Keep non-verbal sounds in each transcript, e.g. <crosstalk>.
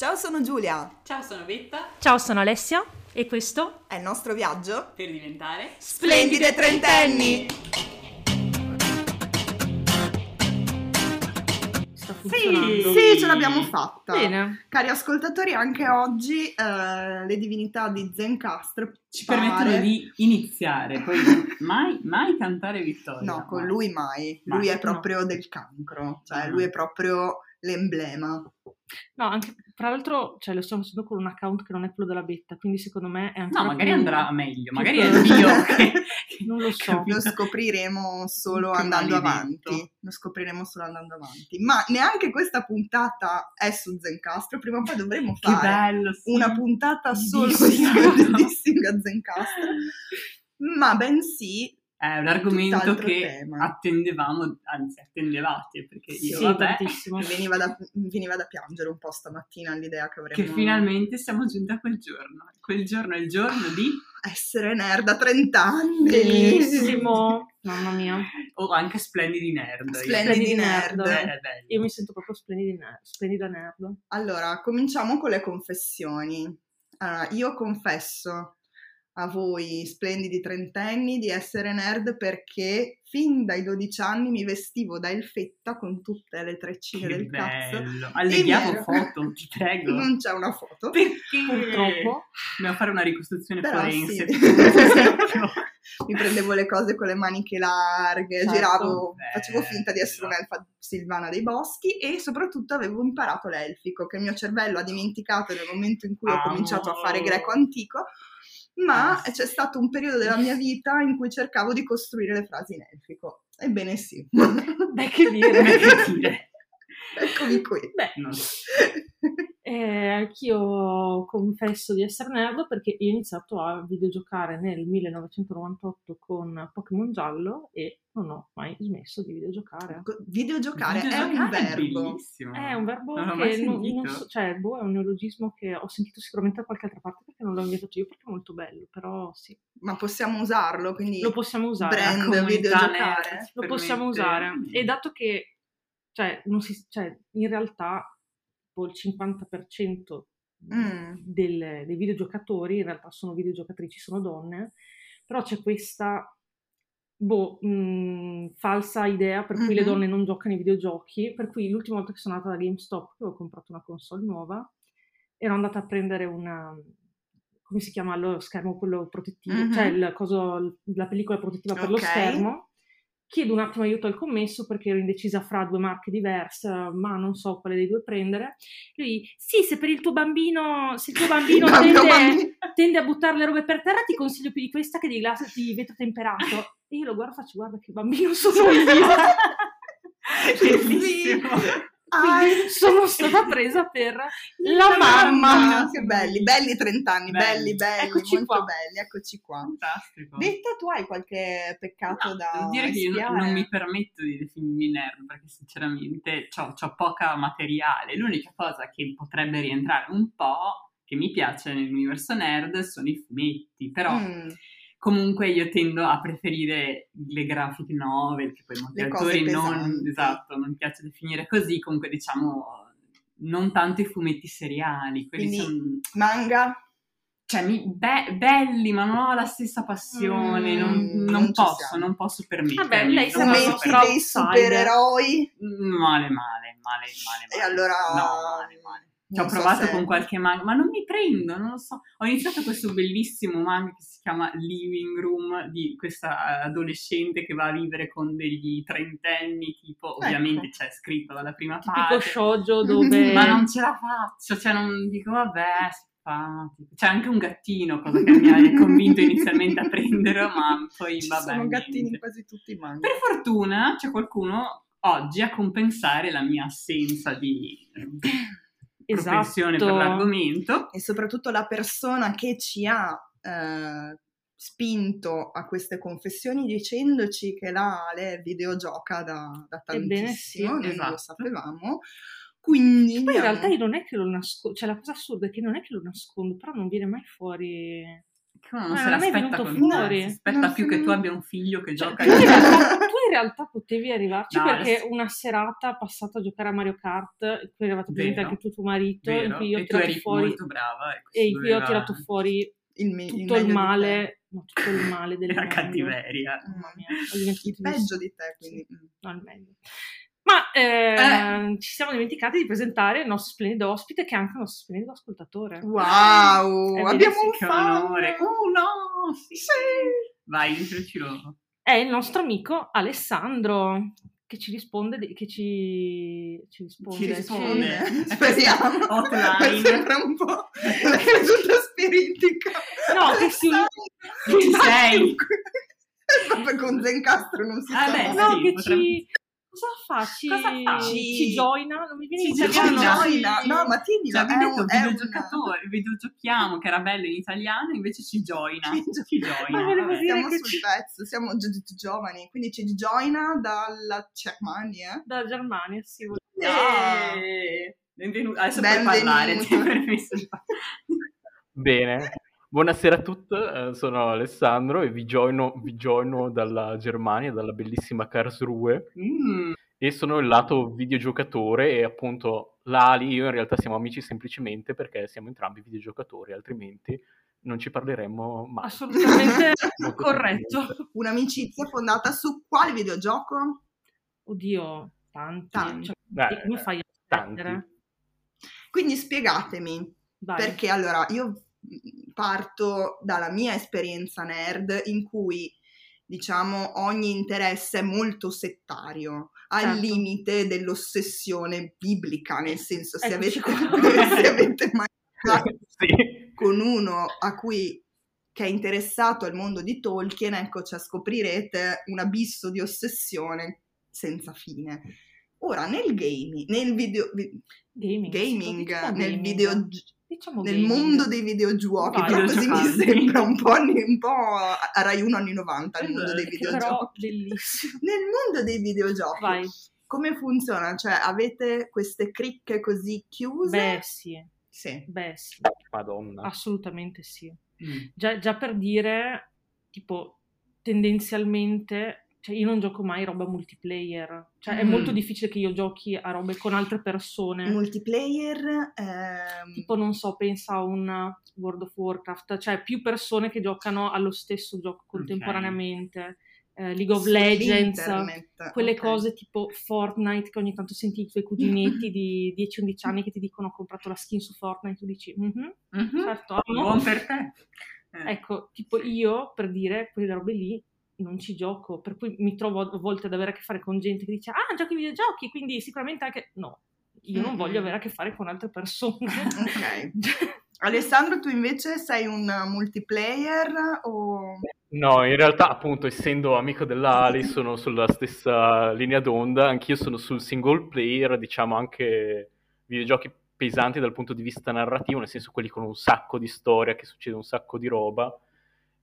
Ciao, sono Giulia. Ciao, sono Betta. Ciao, sono Alessia e questo è il nostro viaggio per diventare splendide trentenni. sta Sì, funzionando. sì, ce l'abbiamo fatta. Bene. Cari ascoltatori, anche oggi eh, le divinità di Zencastro ci pare- permettono di iniziare, poi <laughs> mai, mai cantare vittoria. No, con mai. lui mai. Mai. Lui è No. proprio del cancro, cioè No. lui è proprio l'emblema. No, anche tra l'altro, cioè, lo sto facendo con un account che non è quello della betta, quindi secondo me è ancora No, magari più- andrà <laughs> meglio, magari è il mio <laughs> che... Non lo so. Lo scopriremo solo Che andando maledetto. avanti. Lo scopriremo solo andando avanti. Ma neanche questa puntata è su Zencastro. Prima o poi dovremo Che fare bello, sì. una puntata solo Di Dissing a Zencastro. Ma bensì È un argomento che tema. attendevamo, anzi attendevate, perché io, Sì, vabbè, <laughs> veniva, da, veniva da piangere un po' stamattina all'idea che avremmo che finalmente siamo giunti a quel giorno. Quel giorno è il giorno di... essere nerd a 30 anni. Bellissimo. <laughs> Mamma mia. o anche splendidi nerd. Splendidi Splendidi nerd. nerd. Eh. Io mi sento proprio splendida nerd. Splendida nerd. Allora, cominciamo con le confessioni. Allora, io confesso a voi, splendidi trentenni, di essere nerd perché fin dai 12 anni mi vestivo da elfetta con tutte le treccine Che del cazzo. bello. Alleghiamo ero- foto, ti prego. Non c'è una foto. Perché? Purtroppo. Dobbiamo fare una ricostruzione Però forense. <laughs> sì. mi prendevo le cose con le maniche larghe, Certo. giravo, Beh, facevo finta di essere un'elfa Silvana dei boschi e soprattutto avevo imparato l'elfico che il mio cervello ha dimenticato nel momento in cui ho Amo. cominciato a fare greco antico, ma Ah. c'è stato un periodo della mia vita in cui cercavo di costruire le frasi in elfico. Ebbene sì, Beh, che dire. Beh, che dire. Eccomi qui. <laughs> Beh, Non- <laughs> Eh, anch'io confesso di essere nerd perché io ho iniziato a videogiocare nel 1998 con Pokémon Giallo e non ho mai smesso di videogiocare. Videogiocare è un Videogiocare verbo. bellissimo. È un verbo Non che non, non so, cioè, boh, è un neologismo che ho sentito sicuramente da qualche altra parte perché non l'ho inventato io perché è molto bello, però sì, Ma possiamo usarlo, quindi lo possiamo usare. brand videogiocare. Lo possiamo usare. E dato che, cioè, non si, cioè, in realtà tipo, il 50% Mm. del- dei videogiocatori in realtà sono videogiocatrici, sono donne, però c'è questa boh, mh, falsa idea per cui le Mhm. donne non giocano ai videogiochi, per cui l'ultima volta che sono andata da GameStop ho comprato una console nuova, ero andata a prendere una... come si chiama lo schermo quello protettivo, Mhm. cioè il coso- la pellicola protettiva per lo schermo. Chiedo un attimo aiuto al commesso perché ero indecisa fra due marche diverse, ma non so quale dei due prendere. Lui, sì, se per il tuo bambino, se il tuo <laughs> bambino tende, bambino. tende a buttare le robe per terra, ti consiglio più di questa che di glass di vetro temperato. E io lo guardo e faccio, guarda che bambino sono <laughs> io. Bellissimo. <laughs> Quindi sono stata presa per la mamma. mamma. Che belli, belli 30 anni, belli, Belli. belli, Eccoci molto qua. belli, eccoci qua. Fantastico. Detta, tu hai qualche peccato No, da devo dire che io non mi permetto di definirmi nerd perché sinceramente ho poca materiale. L'unica cosa che potrebbe rientrare un po' che mi piace nell'universo nerd sono i fumetti, però Mm, comunque io tendo a preferire le graphic novel, che poi molti Le autori non, esatto, non piace definire così, comunque diciamo non tanto i fumetti seriali, quelli Quindi- sono manga? cioè, mi- be- belli, ma non ho la stessa passione, Mm, non, non non posso, siamo. non posso permettermi. Vabbè, lei proprio dei supereroi? permettermi. Male, male, male, male, E male. allora... No, male, male. Ci ho so provato se- con qualche manga, ma non mi prendo, non lo so. Ho iniziato questo bellissimo manga che si chiama Living Room di questa adolescente che va a vivere con degli trentenni, tipo, ovviamente c'è scritto dalla prima Tipico parte. shoujo <laughs> dove... Ma non ce la faccio, cioè non dico vabbè, simpatico. C'è anche un gattino, cosa che mi ha <laughs> convinto inizialmente a prenderlo, ma poi Ci vabbè. sono gattini in quasi tutti i manga. Per fortuna c'è qualcuno oggi a compensare la mia assenza di eh, Esatto. propensione per l'argomento. E soprattutto la persona che ci ha eh, spinto a queste confessioni dicendoci che la Ale videogioca da, da Ebbene tantissimo, sì, noi non lo esatto. sapevamo. Quindi Poi in realtà io non è che lo nascondo, cioè la cosa assurda è che non è che lo nascondo, però non viene mai fuori... Che uno non Ma se non l'aspetta con fuori. si aspetta Non più che tu abbia un figlio che Cioè, gioca tu, in in realtà, tu in realtà potevi arrivarci No, perché adesso- una serata passata a giocare a Mario Kart, in cui eravate presente anche tu e tuo marito, in Vero? cui io ho e tu tirato eri fuori molto brava e, in cui ho tirato fuori Il, me- tutto il di male, no, tutto il male <laughs> del la mondo. cattiveria. Mamma mia, Il peggio di te, quindi... mm. No, il meglio. Ma eh, ci siamo dimenticati di presentare il nostro splendido ospite, che è anche il nostro splendido ascoltatore. Wow, <laughs> Eh, abbiamo un che fan! onore. Oh no, sì. Sì! Vai, introduci loro. È il nostro amico Alessandro, che ci risponde, che ci, ci risponde. Ci risponde. ci- <laughs> Speriamo. Hotline. Sembra un po' la caduta spiritica. No, che si- Ci sei? <laughs> Con Zencastro non si Ah, sa. beh. No, sì, che potrebbe- ci... Cosa fa? Ci, Cosa fa? ci, Ci- joina? Non mi viene in Ci italiano. joina. No, ma tienilo, Ci è detto un, è un- videogiocatore, videogiochiamo, che era bello in italiano, invece ci joina. Ci gio- Ci joina. Ma Siamo che sul ci- pezzo, siamo gi- gi- giovani, quindi ci gioina dalla Germania. Dalla Germania, sì. vuol- Ah. Eh, Benvenuto. Adesso puoi Benvenuto. parlare, ti permesso di parlare. Bene, buonasera a tutti, eh, sono Alessandro e vi joino, vi joino dalla Germania, dalla bellissima Karlsruhe Mm, e sono il lato videogiocatore e appunto l'Ali, io in realtà siamo amici semplicemente perché siamo entrambi videogiocatori, altrimenti non ci parleremmo mai. Assolutamente <laughs> <laughs> corretto. Un'amicizia fondata su quale videogioco? Oddio, tanti. Tanti. Cioè, Beh, come fai a tanti. Quindi spiegatemi, Vai. perché allora io parto dalla mia esperienza nerd in cui diciamo ogni interesse è molto settario, al Certo. limite dell'ossessione biblica, nel senso se avete, <laughs> se avete mai parlato <laughs> Sì. con uno a cui che è interessato al mondo di Tolkien, ecco, cioè scoprirete un abisso di ossessione senza fine. Ora, nel gaming, nel video, vi- Gaming. gaming, nel, gaming. video, Diciamo nel mondo dei videogiochi, Vai. però così mi sembra un po', un po' a Rai 1 anni 90 il mondo dei Esatto, videogiochi. bellissimo. <laughs> Nel mondo dei videogiochi, Vai. come funziona? Cioè, avete queste cricche così chiuse? Beh, sì. sì. Beh, sì. Madonna. Assolutamente sì. mm. Già, già per dire, tipo, tendenzialmente, cioè io non gioco mai roba multiplayer. Cioè è Mm. molto difficile che io giochi a robe con altre persone. Multiplayer, ehm, Tipo, non so, pensa a un World of Warcraft, cioè più persone che giocano allo stesso gioco contemporaneamente. Eh, League of su Legends, internet, quelle ok. cose tipo Fortnite che ogni tanto senti i tuoi cuginetti di <laughs> 10-11 anni che ti dicono ho comprato la skin su Fortnite, tu dici "Mhm, Mhm. certo, amo". Buon per te. Eh, Ecco, tipo io, per dire, quelle robe lì non ci gioco, per cui mi trovo a volte ad avere a che fare con gente che dice ah, giochi ai videogiochi, quindi sicuramente anche... No, io non Mm-mm. voglio avere a che fare con altre persone. <laughs> Ok. <laughs> Alessandro, tu invece sei un multiplayer o... No, in realtà, appunto, essendo amico dell'Ali, sono sulla stessa linea d'onda. Anch'io sono sul single player, diciamo anche videogiochi pesanti dal punto di vista narrativo, nel senso quelli con un sacco di storia, che succede un sacco di roba.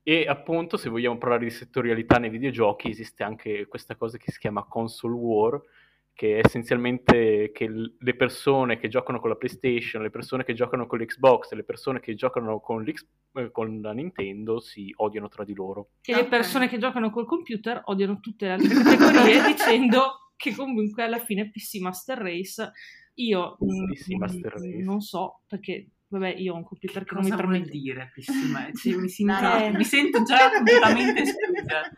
E appunto, se vogliamo parlare di settorialità nei videogiochi, esiste anche questa cosa che si chiama console war, che è essenzialmente che le persone che giocano con la PlayStation, le persone che giocano con l'Xbox le persone che giocano con, l'X- eh, con la Nintendo si odiano tra di loro. e le persone che giocano col computer odiano tutte le altre categorie <laughs> dicendo che comunque alla fine PC Master Race io mm, PC Master Race. non so perché vabbè io ho un computer che non mi permette dire pissima? Cioè, mi, <laughs> sento, Eh. mi sento già <laughs> completamente esclusa.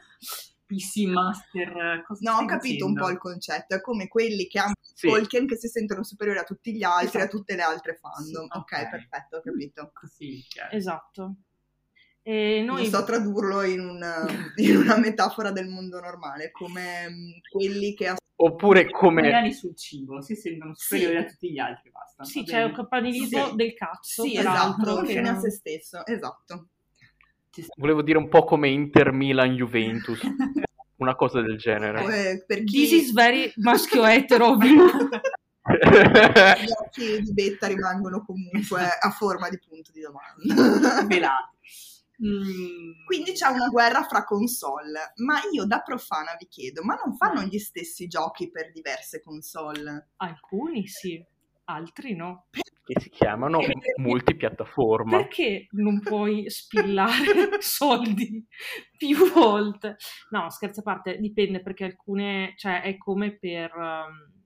PC Master, cosa No, ho capito un dicendo? po' il concetto, è come quelli che hanno Sì. Tolkien che si sentono superiori a tutti gli altri, a Esatto. tutte le altre fandom. Sì, ok, ok. perfetto, ho capito. Così, chiaro. esatto e noi Non so tradurlo in una, in una metafora del mondo normale, come mm, quelli che... as- Oppure come... Italiani sul cibo, si sentono superiori a tutti gli altri, basta. sì c'è un campanilismo Sì. del cazzo Sì, esatto, che fine a se stesso, esatto. Volevo dire un po' come Inter Milan Juventus, <laughs> una cosa del genere. Eh, per This chi is very maschio etero ovvio. gli occhi di Betta rimangono comunque a forma di punto di domanda. Velati. Mm. Quindi c'è una guerra fra console, ma io da profana vi chiedo, ma non fanno gli stessi giochi per diverse console? alcuni sì altri no che si chiamano multipiattaforma. Perché non puoi spillare <laughs> soldi più volte? No, scherzo a parte, dipende perché alcune, cioè è come per... Um,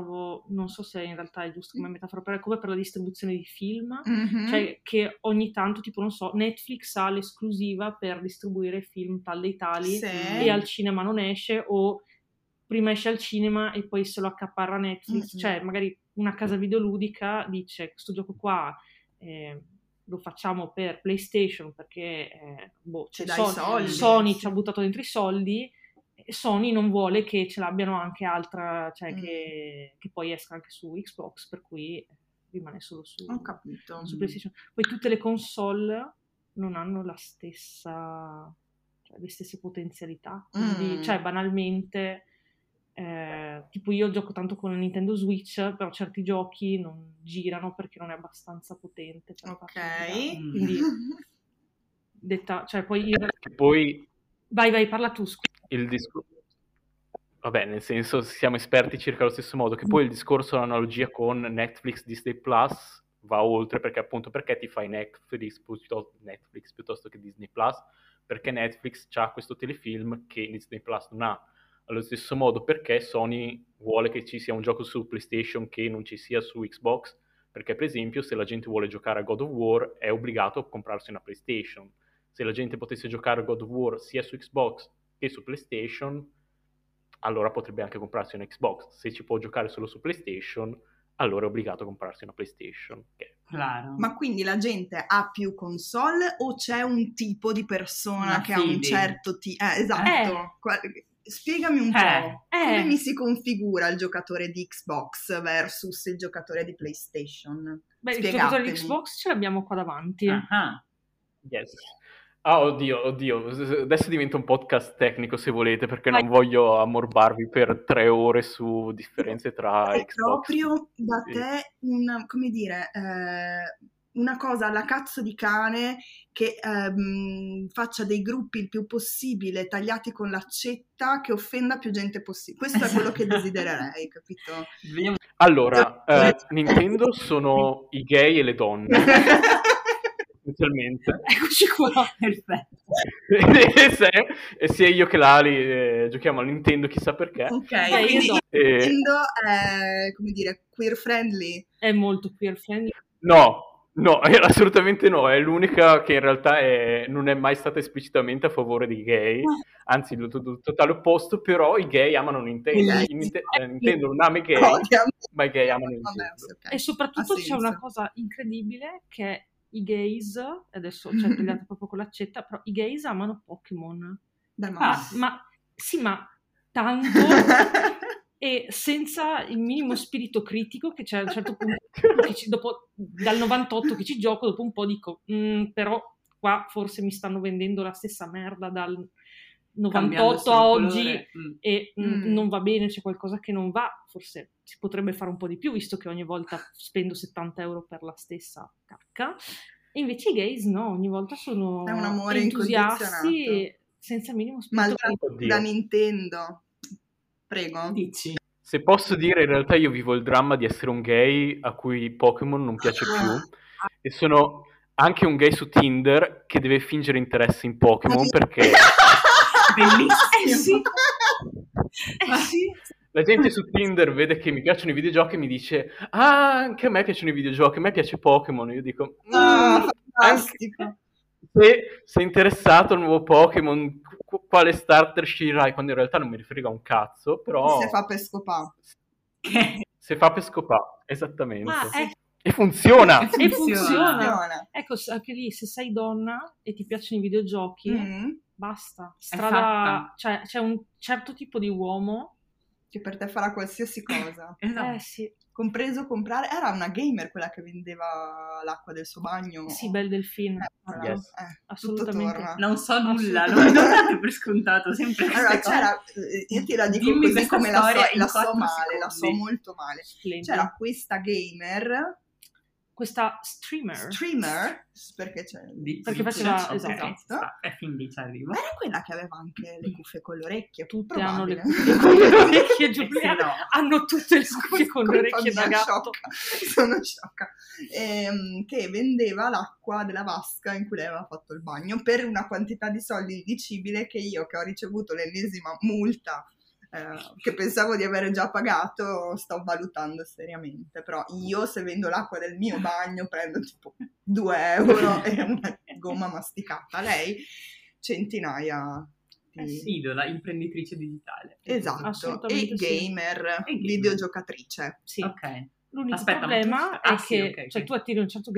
provo, non so se in realtà è giusto come metafora, però è come per la distribuzione di film, Mhm. cioè che ogni tanto, tipo, non so, Netflix ha l'esclusiva per distribuire film tal dei tali Sì. e al cinema non esce o prima esce al cinema e poi se lo accaparra Netflix, Mhm. cioè magari una casa videoludica dice questo gioco qua eh, lo facciamo per PlayStation perché eh, boh, Ci c'è dai Sony, Sony ci ha buttato dentro i soldi Sony non vuole che ce l'abbiano anche altra, cioè Mm. che, che poi esca anche su Xbox, per cui eh, rimane solo su, Ho capito. su PlayStation. Poi tutte le console non hanno la stessa, cioè, le stesse potenzialità. Quindi, Mm. cioè, banalmente, eh, tipo io gioco tanto con la Nintendo Switch, però certi giochi non girano perché non è abbastanza potente. per Ok. Mm. Quindi, <laughs> detta, cioè, poi io... Poi Vai, vai, parla tu, scusa. Il discorso... Vabbè, nel senso siamo esperti circa allo stesso modo, che poi il discorso, l'analogia con Netflix, Disney Plus va oltre perché appunto perché ti fai Netflix piuttosto, Netflix piuttosto che Disney Plus? Perché Netflix ha questo telefilm che Disney Plus non ha. Allo stesso modo perché Sony vuole che ci sia un gioco su PlayStation che non ci sia su Xbox, perché per esempio se la gente vuole giocare a God of War è obbligato a comprarsi una PlayStation. Se la gente potesse giocare a God of War sia su Xbox che su PlayStation, allora potrebbe anche comprarsi un Xbox. Se ci può giocare solo su PlayStation, allora è obbligato a comprarsi una PlayStation. Che Claro. Ma quindi la gente ha più console o c'è un tipo di persona Una che ha un fede. certo tipo... Eh, esatto. Eh. Spiegami un Eh. po'. Eh. Come mi si configura il giocatore di Xbox versus il giocatore di PlayStation? Beh, il giocatore di Xbox ce l'abbiamo qua davanti. Ah, Yes. Ah, oddio, oddio, adesso diventa un podcast tecnico se volete, perché Vai. non voglio ammorbarvi per tre ore su differenze tra È Xbox. proprio da te un, come dire, eh, una cosa alla cazzo di cane che ehm, faccia dei gruppi il più possibile tagliati con l'accetta che offenda più gente possibile. Questo è quello che Esatto. desidererei, capito? Allora, eh, Nintendo sono i gay e le donne, <laughs> essenzialmente. <laughs> Eccoci qua. Perfetto. e, <laughs> se- e sia io che Lali eh, giochiamo a Nintendo, chissà perché. Ok, io quindi do- E- Nintendo è, come dire, queer friendly. È molto queer friendly. No, no, eh, <laughs> assolutamente no, è l'unica che in realtà è- non è mai stata esplicitamente a favore dei gay, anzi il to- to- totale opposto, però i gay amano Nintendo, I Ninte- eh, Nintendo non ama i gay, Odiano. ma i gay amano Vabbè, Nintendo. sì, ok. E soprattutto c'è una cosa incredibile che i gays, adesso <laughs> c'è tagliata proprio con l'accetta, però i gays amano Pokémon. Ah, ma... Sì, ma tanto <laughs> e senza il minimo spirito critico che c'è a un certo punto <laughs> ci- dopo, dal 98 che ci gioco, dopo un po' dico, "Mm, però qua forse mi stanno vendendo la stessa merda dal 98 solo a oggi colore. Mm. e mm, non va bene, c'è qualcosa che non va, forse si potrebbe fare un po' di più visto che ogni volta spendo 70 euro per la stessa cacca. E invece i gays no, ogni volta sono È un amore entusiasti e senza minimo Ma spirito da, Nintendo. Prego. Dici. Se posso dire, in realtà io vivo il dramma di essere un gay a cui Pokémon non piace più e sono anche un gay su Tinder che deve fingere interesse in Pokémon perché <laughs> Bellissimo. <laughs> Eh sì, eh sì. la gente su Tinder vede che mi piacciono i videogiochi e mi dice ah, anche a me piacciono i videogiochi, a me piace Pokémon. Io dico Ah, "Mm, fantastico. se sei interessato al nuovo Pokémon, qu- quale starter sceglierai? Quando in realtà non mi riferiva un cazzo, però Se fa per scopà. se fa per scopà, esattamente. Ah, eh, E funziona! E funziona. funziona. Funziona. Ecco, anche lì, se sei donna e ti piacciono i videogiochi, Mm. Basta. Strada, cioè, c'è un certo tipo di uomo. Che per te farà qualsiasi cosa. <laughs> Esatto. Eh sì, Compreso comprare... Era una gamer quella che vendeva l'acqua del suo bagno. sì, bel delfino. Eh. Yes. eh, Assolutamente. Non so nulla, non, non date per scontato sempre Allora, c'era, eh, io te la dico Dimmi così come la so, la so male, la so secondi. molto male. Splendido. C'era questa gamer questa streamer. Streamer, perché c'è... Di- Perché faceva- esatto. È fin lì ci arrivo. Ma era quella che aveva anche le cuffie con le orecchie. Tutte hanno le cuffie con le <laughs> orecchie, Eh, Giulia. sì, no. Hanno tutte le cuffie con le orecchie da gatto. sciocca. <laughs> Sono sciocca. Ehm, che vendeva l'acqua della vasca in cui lei aveva fatto il bagno per una quantità di soldi indicibile che io, che ho ricevuto l'ennesima multa eh, che pensavo di avere già pagato, sto valutando seriamente. Però io, se vendo l'acqua del mio bagno, prendo tipo 2 euro e una gomma masticata. Lei, centinaia di... Eh sì, la imprenditrice digitale. Esatto, e Assolutamente sì. gamer, E gamer. videogiocatrice. Sì. Ok. L'unico Aspetta, ma problema tu- ah, è sì, che ok, ok. cioè, tu attiri un certo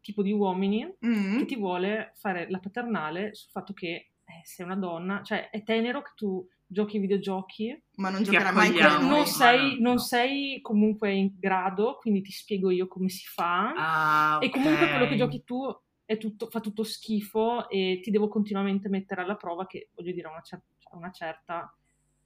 tipo di uomini Mm. che ti vuole fare la paternale sul fatto che eh, sei una donna, cioè è tenero che tu giochi ai videogiochi, Ma non giocherà mai con non, sei, no. non sei comunque in grado, quindi ti spiego io come si fa. Ah, E comunque quello che giochi tu è tutto- fa tutto schifo e ti devo continuamente mettere alla prova che, voglio dire, a una, cer- a una certa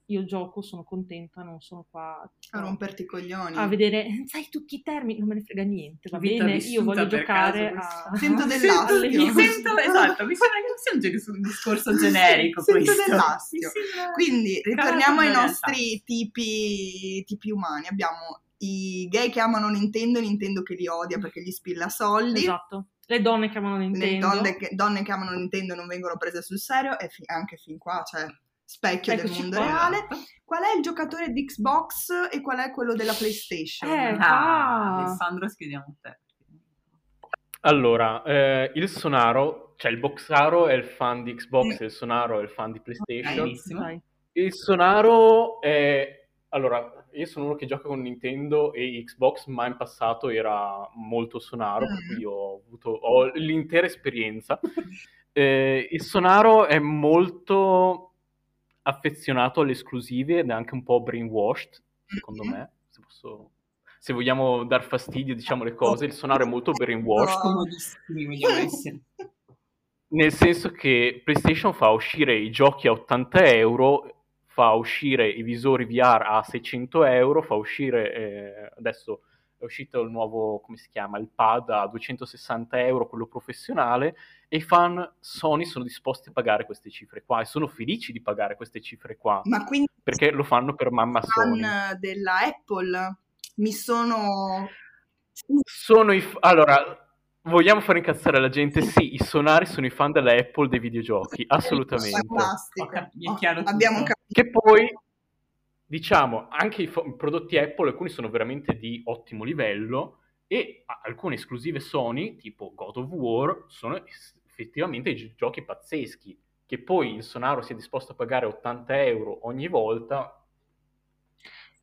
io gioco, sono contenta, non sono qua A romperti i coglioni. a vedere, sai tutti i termini, non me ne frega niente, va Vita bene, io voglio giocare caso a... Sento <laughs> dell'astio. sento, esatto, mi sembra che non sia un, discorso generico Sento questo. dell'astio. Mi sembra- Quindi ritorniamo ai nostri tipi, tipi umani. Abbiamo i gay che amano Nintendo e Nintendo che li odia perché gli spilla soldi. Esatto. Le donne che amano Le Nintendo. donne che, donne che amano Nintendo non vengono prese sul serio e fi- anche fin qua c'è specchio del Eccoci mondo qua. reale. Qual è il giocatore di Xbox e qual è quello della PlayStation? Eh, Ah, Ah. Alessandro, schiediamo a te. Allora, eh, il Sonaro, cioè il Boxaro è il fan di Xbox e il Sonaro è il fan di PlayStation. Dai. Il Sonaro è... Allora, io sono uno che gioca con Nintendo e Xbox, ma in passato era molto Sonaro, per cui ho avuto ho l'intera esperienza. Eh, il Sonaro è molto affezionato alle esclusive ed è anche un po' brainwashed, secondo Mhm. me. Se, posso- se vogliamo dar fastidio, diciamo le cose, il Sonaro è molto brainwashed. Comodissimi vogliamo essere. Nel senso che PlayStation fa uscire i giochi a 80 euro, fa uscire i visori VR a 600 euro, fa uscire eh, adesso è uscito il nuovo, come si chiama, il pad a 260 euro, quello professionale, e i fan Sony sono disposti a pagare queste cifre qua e sono felici di pagare queste cifre qua Ma quindi perché lo fanno per mamma Sony. fan della Apple mi sono Sono i f- allora, vogliamo far incazzare la gente? Sì, i sonari sono i fan della Apple dei videogiochi, assolutamente. fantastico. Cap- Oh, abbiamo capito. Che poi, diciamo, anche i fo- prodotti Apple, alcuni sono veramente di ottimo livello e alcune esclusive Sony, tipo God of War, sono es- effettivamente gi- giochi pazzeschi. Che poi il Sonaro sia disposto a pagare 80 euro ogni volta,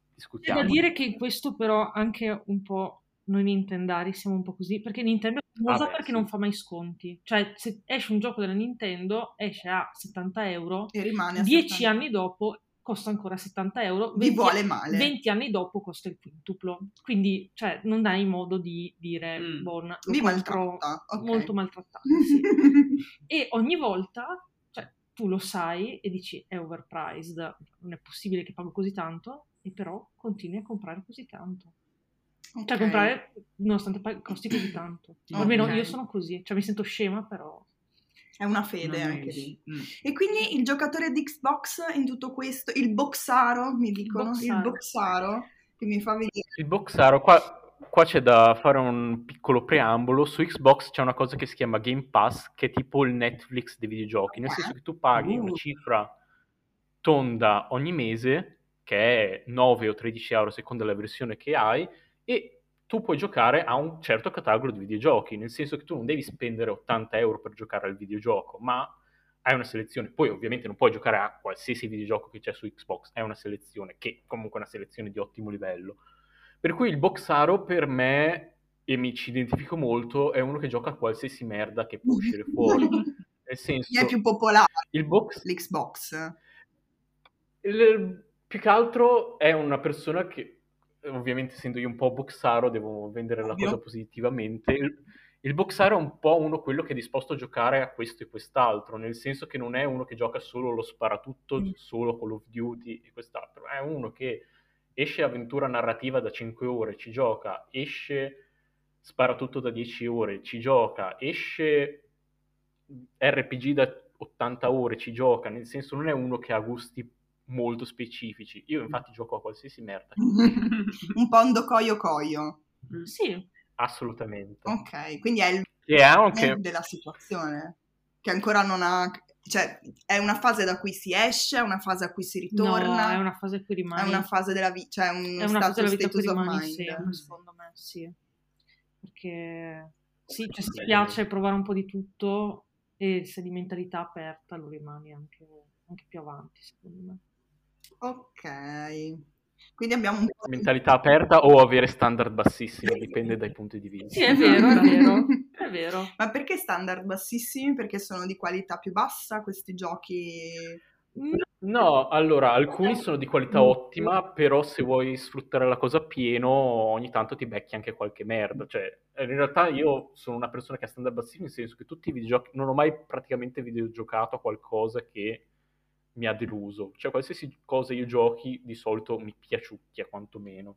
C'è discutiamo. da dire che in questo però anche un po' noi nintendari siamo un po' così, perché Nintendo è famosa Ah, beh, perché sì. non fa mai sconti. Cioè, se esce un gioco della Nintendo, esce a 70 euro, E rimane a 10 70. anni dopo costa ancora 70 euro, Vi 20, vuole male. 20 anni dopo costa il quintuplo. Quindi, cioè, non hai modo di dire, Mm. bon, compro maltratta. ok. molto maltrattato. <laughs> sì. E ogni volta, cioè, tu lo sai e dici è overpriced, non è possibile che pago così tanto, e però continui a comprare così tanto. Ok. Cioè, comprare nonostante costi così tanto. Almeno Ok. io sono così, cioè mi sento scema, però... È una fede Non anche lì. Mm. E quindi il giocatore di Xbox in tutto questo, il boxaro, mi dicono, il boxaro. boxaro, che mi fa venire. Il Boxaro, qua, qua c'è da fare un piccolo preambolo. Su Xbox c'è una cosa che si chiama Game Pass, che è tipo il Netflix dei videogiochi, nel Ah. senso che tu paghi una Uh. cifra tonda ogni mese, che è 9 o 13 euro a seconda della versione che hai, e tu puoi giocare a un certo catalogo di videogiochi, nel senso che tu non devi spendere 80 euro per giocare al videogioco, ma hai una selezione. Poi ovviamente non puoi giocare a qualsiasi videogioco che c'è su Xbox, è una selezione che comunque è una selezione di ottimo livello. Per cui il Boxaro per me, e mi ci identifico molto, è uno che gioca a qualsiasi merda che può uscire <laughs> fuori. Nel senso, Chi è più popolare? il box L'Xbox. il- più che altro è una persona che, ovviamente essendo io un po' boxaro, devo vendere la Ovvio. cosa positivamente. Il, il boxaro è un po' uno quello che è disposto a giocare a questo e quest'altro, nel senso che non è uno che gioca solo lo sparatutto, Mm. solo Call of Duty e quest'altro, è uno che esce avventura narrativa da 5 ore, ci gioca, esce spara tutto da 10 ore, ci gioca, esce RPG da 80 ore, ci gioca, nel senso non è uno che ha gusti molto specifici. Io infatti gioco a qualsiasi merda. <laughs> un po' un coio coio. Sì. Assolutamente. Ok, quindi è il che anche... della situazione, che ancora non ha... Cioè, è una fase da cui si esce, è una fase a cui si ritorna. No, è una fase a cui rimane. È una fase della vita, cioè un è una stato fase della vita status of mind. Sempre, secondo me, sì. Perché sì, cioè, se ti piace provare un po' di tutto e se di mentalità aperta lo rimani anche, anche più avanti, secondo me. Ok. Quindi abbiamo un po' mentalità aperta o avere standard bassissimi, dipende dai punti di vista. Sì, è vero, è vero, è vero. <laughs> Ma perché standard bassissimi? Perché sono di qualità più bassa questi giochi? No, allora, alcuni sono di qualità ottima, però se vuoi sfruttare la cosa a pieno, ogni tanto ti becchi anche qualche merda. Cioè, in realtà io sono una persona che ha standard bassissimi, nel senso che tutti i videogiochi, non ho mai praticamente videogiocato a qualcosa che mi ha deluso. Cioè, qualsiasi cosa io giochi, di solito mi piaciucchia quantomeno.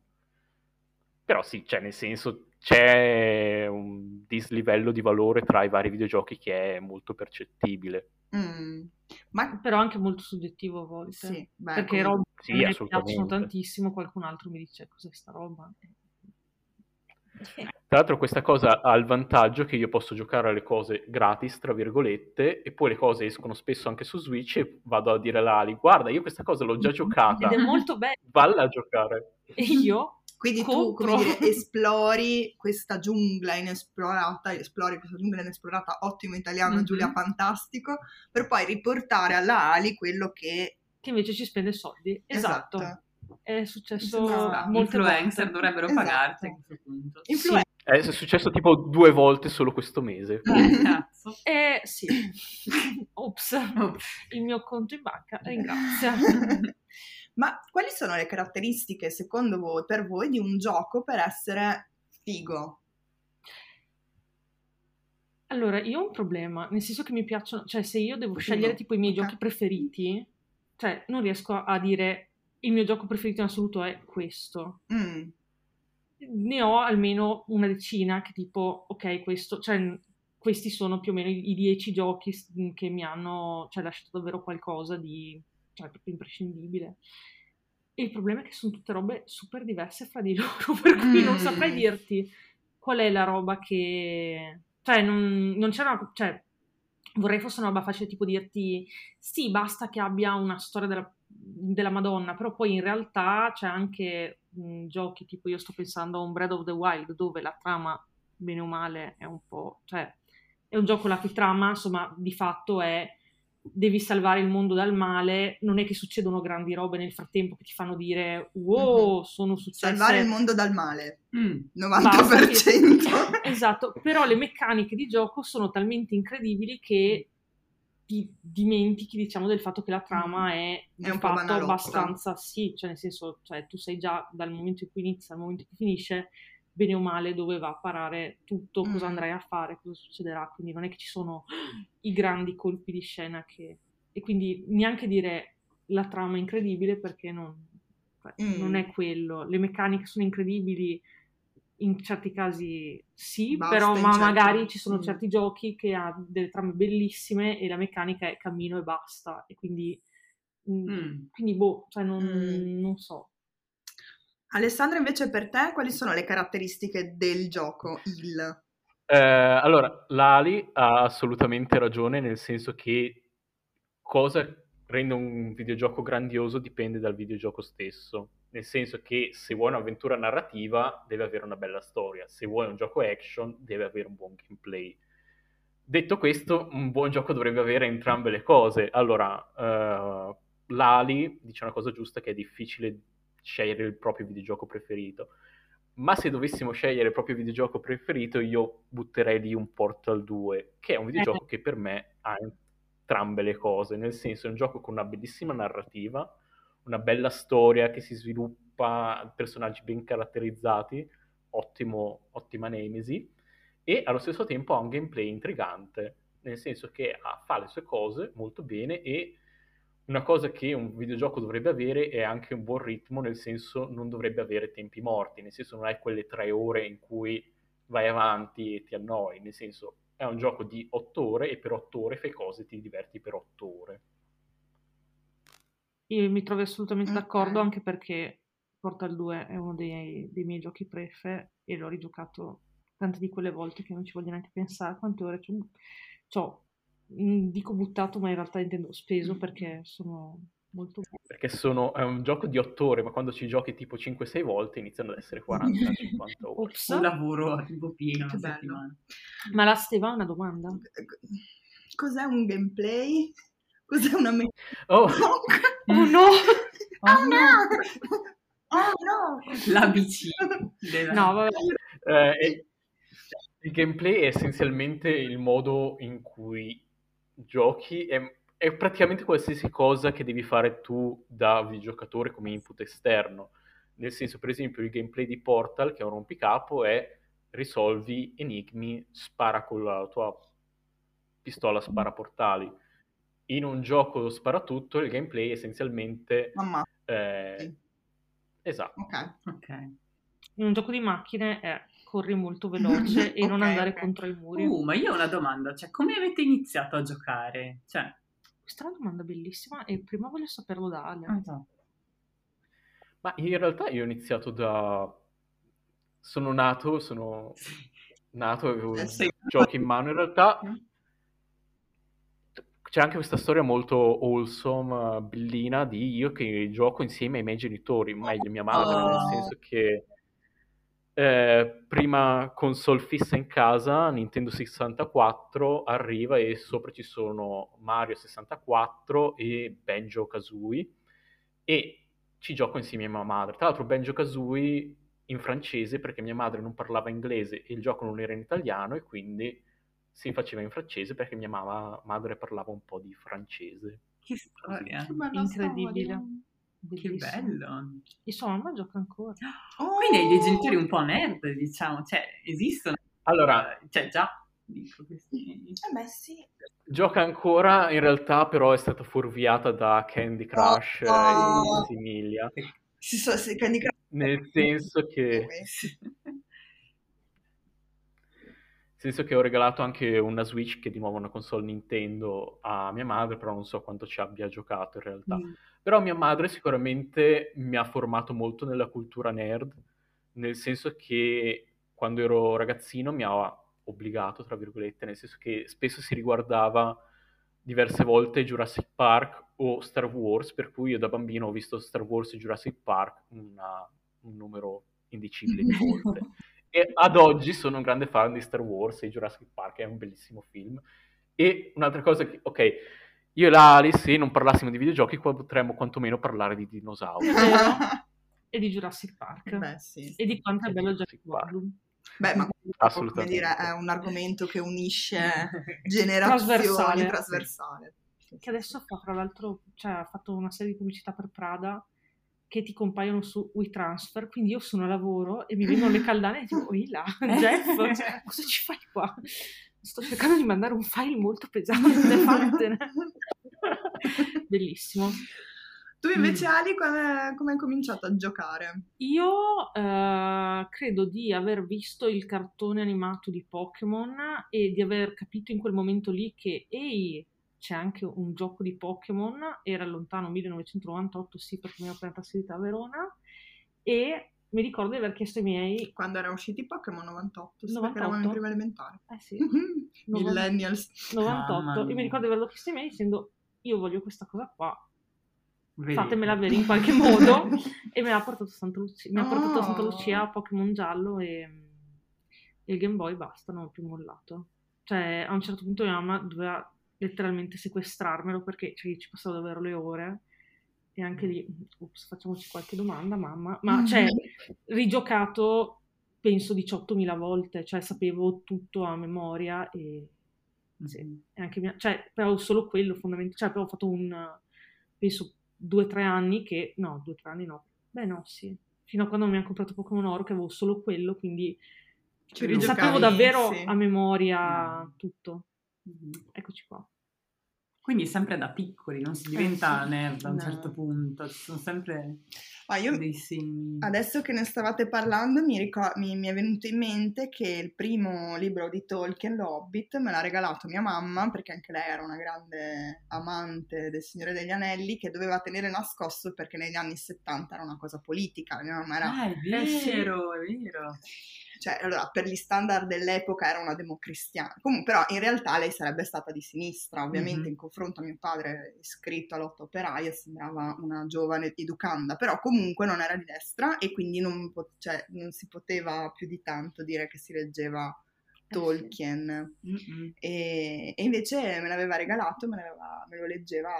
Però sì, cioè, nel senso, c'è un dislivello di valore tra i vari videogiochi che è molto percettibile. Mm. Ma però anche molto soggettivo a volte. Sì, beh, perché roba sì, mi piacciono tantissimo, qualcun altro mi dice cos'è sta roba. Tra l'altro questa cosa ha il vantaggio che io posso giocare alle cose gratis, tra virgolette, e poi le cose escono spesso anche su Switch e vado a dire a Ali, guarda, io questa cosa l'ho già giocata. Ed è molto bello. Valla a giocare. E io? Quindi compro. tu, come dire, <laughs> esplori questa giungla inesplorata, esplori questa giungla inesplorata, ottimo italiano, mm-hmm. Giulia, fantastico, per poi riportare alla Ali quello che... Che invece ci spende soldi. esatto. esatto è successo no, molte influencer volte. dovrebbero esatto. pagarti a questo punto. Influ- sì. È successo tipo due volte solo questo mese. Eh, cazzo. <laughs> Eh sì. <coughs> Ops. Il mio conto in banca ringrazia. <laughs> Ma quali sono le caratteristiche, secondo voi, per voi, di un gioco per essere figo? Allora, io ho un problema, nel senso che mi piacciono, cioè se io devo scegliere tipo i miei okay. giochi preferiti, cioè non riesco a dire il mio gioco preferito in assoluto è questo. Mm. Ne ho almeno una decina che tipo, ok, questo, cioè questi sono più o meno i, i dieci giochi che mi hanno cioè, lasciato davvero qualcosa di cioè, proprio imprescindibile. E il problema è che sono tutte robe super diverse fra di <laughs> loro, per cui mm. non saprei dirti qual è la roba che... Cioè, non, non c'è una... Cioè, vorrei fosse una roba facile tipo dirti sì, basta che abbia una storia della della Madonna, però poi in realtà c'è anche mh, giochi tipo io sto pensando a un Breath of the Wild dove la trama, bene o male, è un po'... cioè è un gioco la cui trama, insomma, di fatto è devi salvare il mondo dal male, non è che succedono grandi robe nel frattempo che ti fanno dire wow, mm-hmm. sono successe... Salvare il mondo dal male, mm. 90%. Basta, <laughs> esatto, però le meccaniche di gioco sono talmente incredibili che ti dimentichi, diciamo, del fatto che la trama è, è un fatto abbastanza sì, cioè nel senso, cioè tu sai già dal momento in cui inizia al momento in cui finisce bene o male dove va a parare tutto, mm. cosa andrai a fare, cosa succederà, quindi non è che ci sono i grandi colpi di scena che... e quindi neanche dire la trama è incredibile perché non, cioè, mm. non è quello, le meccaniche sono incredibili, in certi casi sì, Basta, però ma certi... magari ci sono certi giochi che hanno delle trame bellissime e la meccanica è cammino e basta e quindi, mm. mm. quindi boh, cioè non, mm. non, so. Alessandra invece per te quali sono le caratteristiche del gioco, il? Eh, allora, l'Ali ha assolutamente ragione nel senso che cosa rende un videogioco grandioso dipende dal videogioco stesso nel senso che se vuoi un'avventura narrativa deve avere una bella storia, se vuoi un gioco action deve avere un buon gameplay. Detto questo, un buon gioco dovrebbe avere entrambe le cose. Allora, uh, l'Ali dice una cosa giusta che è difficile scegliere il proprio videogioco preferito. Ma se dovessimo scegliere il proprio videogioco preferito, io butterei lì un Portal 2, che è un videogioco eh. che per me ha entrambe le cose, nel senso è un gioco con una bellissima narrativa, una bella storia che si sviluppa, personaggi ben caratterizzati, ottimo, ottima Nemesi, e allo stesso tempo ha un gameplay intrigante, nel senso che ha, fa le sue cose molto bene e una cosa che un videogioco dovrebbe avere è anche un buon ritmo, nel senso non dovrebbe avere tempi morti, nel senso non hai quelle tre ore in cui vai avanti e ti annoi, nel senso è un gioco di otto ore e per otto ore fai cose e ti diverti per otto ore. Io mi trovo assolutamente okay. d'accordo anche perché Portal 2 è uno dei, dei miei giochi prefe e l'ho rigiocato tante di quelle volte che non ci voglio neanche pensare quante ore ci dico buttato ma in realtà intendo speso perché sono molto. Perché sono, è un gioco di 8 ore, ma quando ci giochi tipo 5-6 volte iniziano ad essere 40-50 <laughs> ore. Ops. Un lavoro a tempo pieno. Ma la Steva ha una domanda. Cos'è un gameplay? Cos'è una me- Oh, oh no! oh no! Oh no! L'ABC. Della... No, vabbè. Eh, il gameplay è essenzialmente il modo in cui giochi, è, è, praticamente qualsiasi cosa che devi fare tu da videogiocatore come input esterno. Nel senso, per esempio, il gameplay di Portal, che è un rompicapo, è risolvi enigmi, spara con la tua pistola spara portali. In un gioco sparatutto il gameplay è essenzialmente... Mamma. Eh, esatto. Ok. In un gioco di macchine è corri molto veloce <laughs> e okay, non andare okay. contro i muri. Uh, ma io ho una domanda, cioè come avete iniziato a giocare? Cioè... Questa è una domanda bellissima e prima voglio saperlo da Ale. Ah, esatto. Ma in realtà io ho iniziato da... Sono nato, sono nato, avevo eh, sì. giochi in mano. In realtà c'è anche questa storia molto wholesome, bellina, di io che gioco insieme ai miei genitori, meglio mia madre, oh. nel senso che eh, prima console fissa in casa, Nintendo 64, arriva e sopra ci sono Mario 64 e Banjo Kazooie e ci gioco insieme a mia madre. Tra l'altro Banjo Kazooie in francese perché mia madre non parlava inglese e il gioco non era in italiano e quindi si faceva in francese perché mia mamma, madre parlava un po' di francese. Che storia! Incredibile. Storia. Bellissimo. Che bello. E sua mamma gioca ancora. Oh! Quindi hai dei genitori un po' nerd, diciamo, cioè esistono. Allora, cioè già dico questi. Eh beh, sì. Gioca ancora, in realtà però è stata fuorviata da Candy Crush oh, e Similia. Si so, sì, Candy Crush. Nel senso che... Nel senso che ho regalato anche una Switch, che è di nuovo una console Nintendo, a mia madre, però non so quanto ci abbia giocato in realtà. Mm. Però mia madre sicuramente mi ha formato molto nella cultura nerd, nel senso che quando ero ragazzino mi ha obbligato, tra virgolette, nel senso che spesso si riguardava diverse volte Jurassic Park o Star Wars, per cui io da bambino ho visto Star Wars e Jurassic Park una, un numero indicibile di <laughs> volte. E ad oggi sono un grande fan di Star Wars e Jurassic Park, è un bellissimo film. E un'altra cosa che, ok, io e la Alice, se non parlassimo di videogiochi, potremmo quantomeno parlare di dinosauri. <laughs> e di Jurassic Park. Beh, sì. E di quanto è bello Jurassic Park. Beh, ma come dire, è un argomento che unisce <laughs> generazioni, trasversale. trasversale. Che adesso fa, tra l'altro, cioè, ha fatto una serie di pubblicità per Prada che ti compaiono su WeTransfer, quindi io sono a lavoro e mi vengono le <laughs> caldane e dico, oi là, Jeff, cosa ci fai qua? sto cercando di mandare un file molto pesante, fatene. <laughs> Bellissimo. Tu invece, mm. Ali, come, hai cominciato a giocare? Io eh, credo di aver visto il cartone animato di Pokémon e di aver capito in quel momento lì che, ehi, c'è anche un gioco di Pokémon, era lontano 1998, sì, perché mi ho appena trasferita a Verona, e mi ricordo di aver chiesto ai miei... Quando erano usciti Pokémon 98, 98? perché eravamo in prima elementare. Eh sì. <laughs> Millennials. 98. e mi ricordo di averlo chiesto ai miei dicendo, io voglio questa cosa qua, Vedi. fatemela avere in qualche modo. <laughs> e me l'ha portato Santa Lucia. Mi ha portato Santa oh. Lucia Pokémon giallo e, e il Game Boy basta, non ho più mollato. Cioè, a un certo punto mia mamma doveva letteralmente sequestrarmelo perché cioè, ci passavo davvero le ore e anche lì, ups, facciamoci qualche domanda, mamma, ma mm-hmm. cioè, rigiocato penso 18.000 volte, cioè sapevo tutto a memoria e, sì, mm-hmm. e anche mia, cioè, però solo quello fondamentalmente, cioè, però ho fatto un, penso, due o tre anni che, no, due o tre anni no, beh no, sì, fino a quando mi hanno comprato Pokémon Oro che avevo solo quello, quindi cioè, sapevo davvero sì. a memoria mm. tutto. Mm-hmm. Eccoci qua. Quindi sempre da piccoli, non si diventa eh, sì. nerd a un no. certo punto, ci sono sempre... Ma io dei segni. Adesso che ne stavate parlando mi, ricor- mi- mi è venuto in mente che il primo libro di Tolkien, L'Hobbit, me l'ha regalato mia mamma perché anche lei era una grande amante del Signore degli Anelli che doveva tenere nascosto perché negli anni 70 era una cosa politica. Mia mamma era Ah, è Eh, vero, è vero. Cioè, allora, per gli standard dell'epoca era una democristiana. Comunque, però, in realtà lei sarebbe stata di sinistra. Ovviamente, Mhm. in confronto a mio padre, iscritto a lotta operaia, sembrava una giovane educanda, però comunque non era di destra e quindi non, po- cioè, non si poteva più di tanto dire che si leggeva Tolkien. Mm-mm. E, e invece me l'aveva regalato, me, l'aveva- me lo leggeva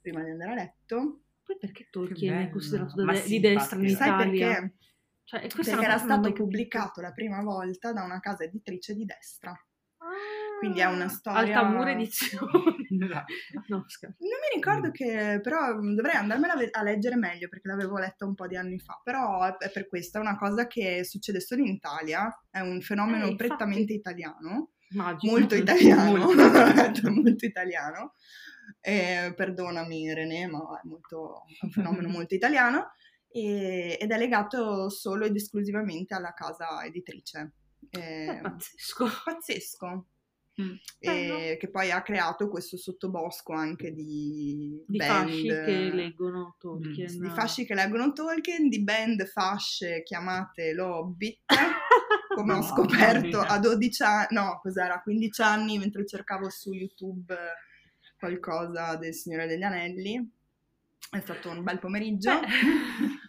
prima di andare a letto. Poi perché Tolkien è considerato de- di destra in infatti. Sai Italia? perché? Cioè, e Perché era stato pubblicato la prima volta da una casa editrice di destra. Ah, Quindi è una storia- Altamura edizioni. <laughs> Esatto. no. Non mi ricordo che, però mh, dovrei andarmela a leggere meglio perché l'avevo letta un po' di anni fa. Però è, per questo, è una cosa che succede solo in Italia, è un fenomeno Eh, prettamente italiano, Magico. molto <laughs> italiano, Molto. <laughs> molto italiano. Eh, perdonami René, ma è, molto, è un fenomeno molto italiano e- ed è legato solo ed esclusivamente alla casa editrice. Eh, pazzesco. <laughs> pazzesco. Mm. Bello. E che poi ha creato questo sottobosco anche di, Di band, fasci che leggono Tolkien. di fasci che leggono Tolkien, di band fasce chiamate L'Hobbit, <laughs> come ho No, scoperto mamma mia. a 12 anni, no, cos'era, 15 anni mentre cercavo su YouTube qualcosa del Signore degli Anelli. È stato un bel pomeriggio. <laughs>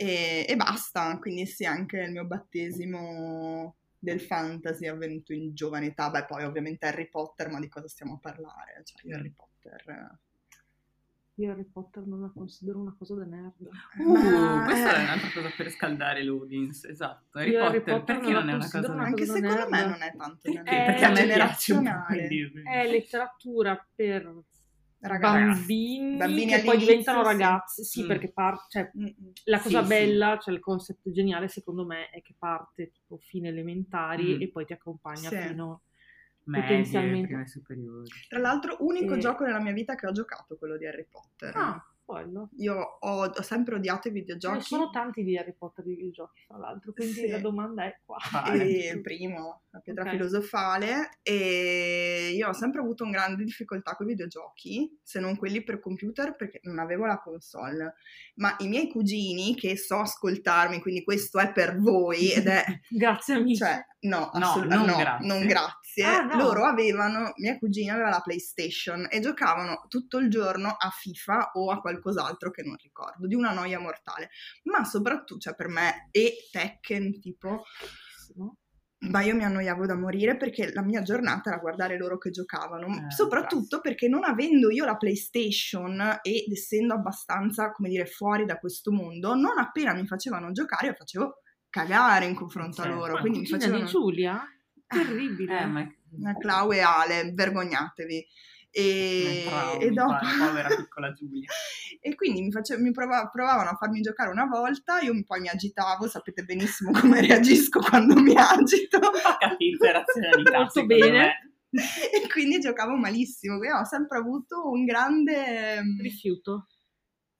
E, e basta, quindi sì, anche il mio battesimo del fantasy è avvenuto in giovane età, beh poi ovviamente Harry Potter, ma di cosa stiamo a parlare? Cioè io Harry Potter... eh, Io Harry Potter non la considero una cosa da nerd. Uh, Ma- questa eh. è un'altra cosa per scaldare l'audience, esatto. Harry Io Harry Potter, Potter perché non non è una cosa considero una Anche secondo me nerd. non è tanto Perché? nerd, Perché po', generazionale. È letteratura per Ragazzi. bambini, Bambini che poi diventano sì. ragazzi. Sì, Mm. perché par- cioè, Mm, mm. la cosa Sì, bella, cioè il concept geniale secondo me è che parte tipo fine elementari Mm. e poi ti accompagna Sì. fino Medie, potenzialmente- prime superiori. Tra l'altro, unico E- gioco nella mia vita che ho giocato, quello di Harry Potter. Ah, quello. Io ho, ho sempre odiato i Ce ne videogiochi. sono tanti di Harry Potter di videogiochi, tra l'altro, quindi Sì. la domanda è qua. E il primo, la pietra Ok. filosofale, e io ho sempre avuto un grande difficoltà con i videogiochi, se non quelli per computer, perché non avevo la console. Ma i miei cugini, che so ascoltarmi, quindi questo è per voi, ed è <laughs> Grazie amici. Cioè, no, No, assolutamente non no, grazie. non grazie. Ah, no. Loro avevano, mia cugina aveva la PlayStation e giocavano tutto il giorno a FIFA o a qualcos'altro che non ricordo, di una noia mortale. Ma soprattutto, cioè per me, e Tekken, tipo, ma io mi annoiavo da morire perché la mia giornata era guardare loro che giocavano, Eh, soprattutto perché non avendo io la PlayStation ed essendo abbastanza, come dire, fuori da questo mondo, non appena mi facevano giocare io facevo cagare in confronto a Certo. loro, quindi mi facevano... di Giulia? Terribile. Eh, ma... Eh, Clau e Ale, vergognatevi. E, traumi, e dopo... povera piccola Giulia. <laughs> e quindi mi, face- mi prova- provavano a farmi giocare una volta, io poi mi agitavo, sapete benissimo come reagisco quando mi agito. <laughs> Cattiva razionalità, Molto bene. me. <laughs> e quindi giocavo malissimo. Quindi ho sempre avuto un grande mm, Rifiuto.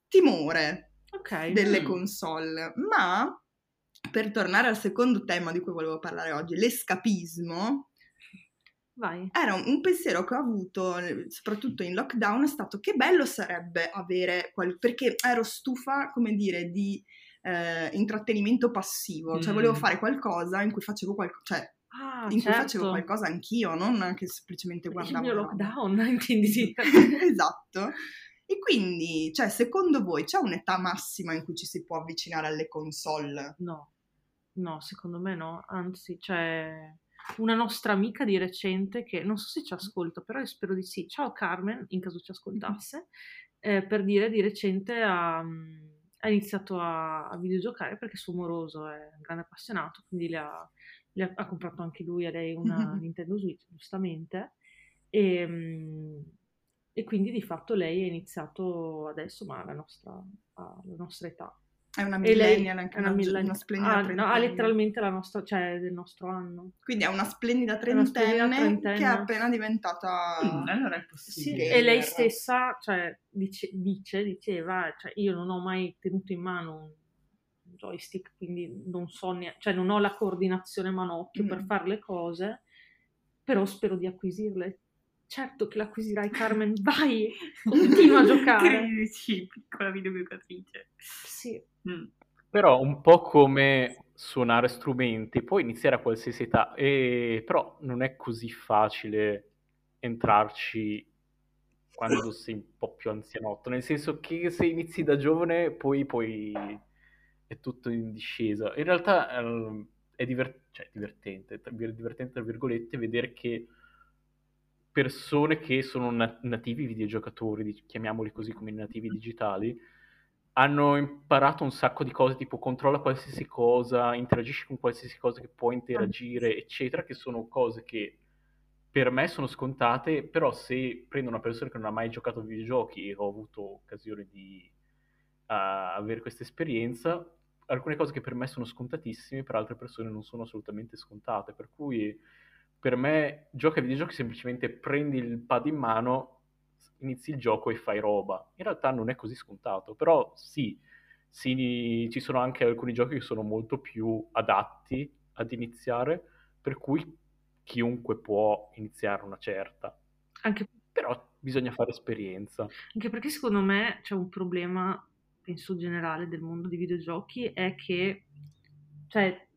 timore Ok. delle Mm. console. Ma per tornare al secondo tema di cui volevo parlare oggi, l'escapismo, Vai. era un, un pensiero che ho avuto, soprattutto in lockdown, è stato che bello sarebbe avere, qual- perché ero stufa, come dire, di eh, intrattenimento passivo, cioè Mm. volevo fare qualcosa in cui facevo qualcosa, cioè Ah, in cui certo. facevo qualcosa anch'io, non che semplicemente Il guardavo. mio la roba. lockdown, <laughs> intendi esatto. E quindi, cioè, secondo voi c'è un'età massima in cui ci si può avvicinare alle console? No, no, secondo me no, anzi c'è una nostra amica di recente che non so se ci ascolta, però io spero di sì. Ciao Carmen, in caso ci ascoltasse, eh, per dire di recente ha, ha iniziato a, a videgiocare perché suo moroso è un grande appassionato, quindi le ha, le ha- ha comprato anche lui a lei una Nintendo Switch, giustamente, e, mm, e quindi di fatto lei ha iniziato adesso, ma alla nostra, alla nostra età. È una lei millennial, anche è una una, millennial. una splendida Ah, no, ha trentenne. letteralmente la nostra, cioè del nostro anno. Quindi è una splendida È una splendida trentenne, trentenne. che è appena diventata... Mm, allora è Sì, possibile. che- E lei stessa, cioè, dice, dice, diceva, cioè, io non ho mai tenuto in mano un joystick, quindi non so neanche, cioè non ho la coordinazione manocchio mm. per fare le cose, però spero di acquisirle. Certo che l'acquisirai, Carmen, vai, continua a giocare. <laughs> Credici, piccola videogiocatrice. Sì. Mm. Però un po' come suonare strumenti, puoi iniziare a qualsiasi età, e... però non è così facile entrarci quando <laughs> sei un po' più anzianotto, nel senso che se inizi da giovane poi, poi è tutto in discesa. In realtà eh, è divert- cioè, divertente, divertente tra virgolette, vedere che persone che sono nat- nativi videogiocatori, chiamiamoli così come nativi digitali, hanno imparato un sacco di cose, tipo controlla qualsiasi cosa, interagisci con qualsiasi cosa che può interagire, eccetera, che sono cose che per me sono scontate, però se prendo una persona che non ha mai giocato a videogiochi e ho avuto occasione di uh, avere questa esperienza, alcune cose che per me sono scontatissime, per altre persone non sono assolutamente scontate, per cui per me gioca a videogiochi semplicemente prendi il pad in mano, inizi il gioco e fai roba. In realtà non è così scontato, però sì, sì ci sono anche alcuni giochi che sono molto più adatti ad iniziare, per cui chiunque può iniziare una certa. Anche... Però bisogna fare esperienza. Anche perché secondo me c'è un problema, penso generale, del mondo dei videogiochi, è che, cioè,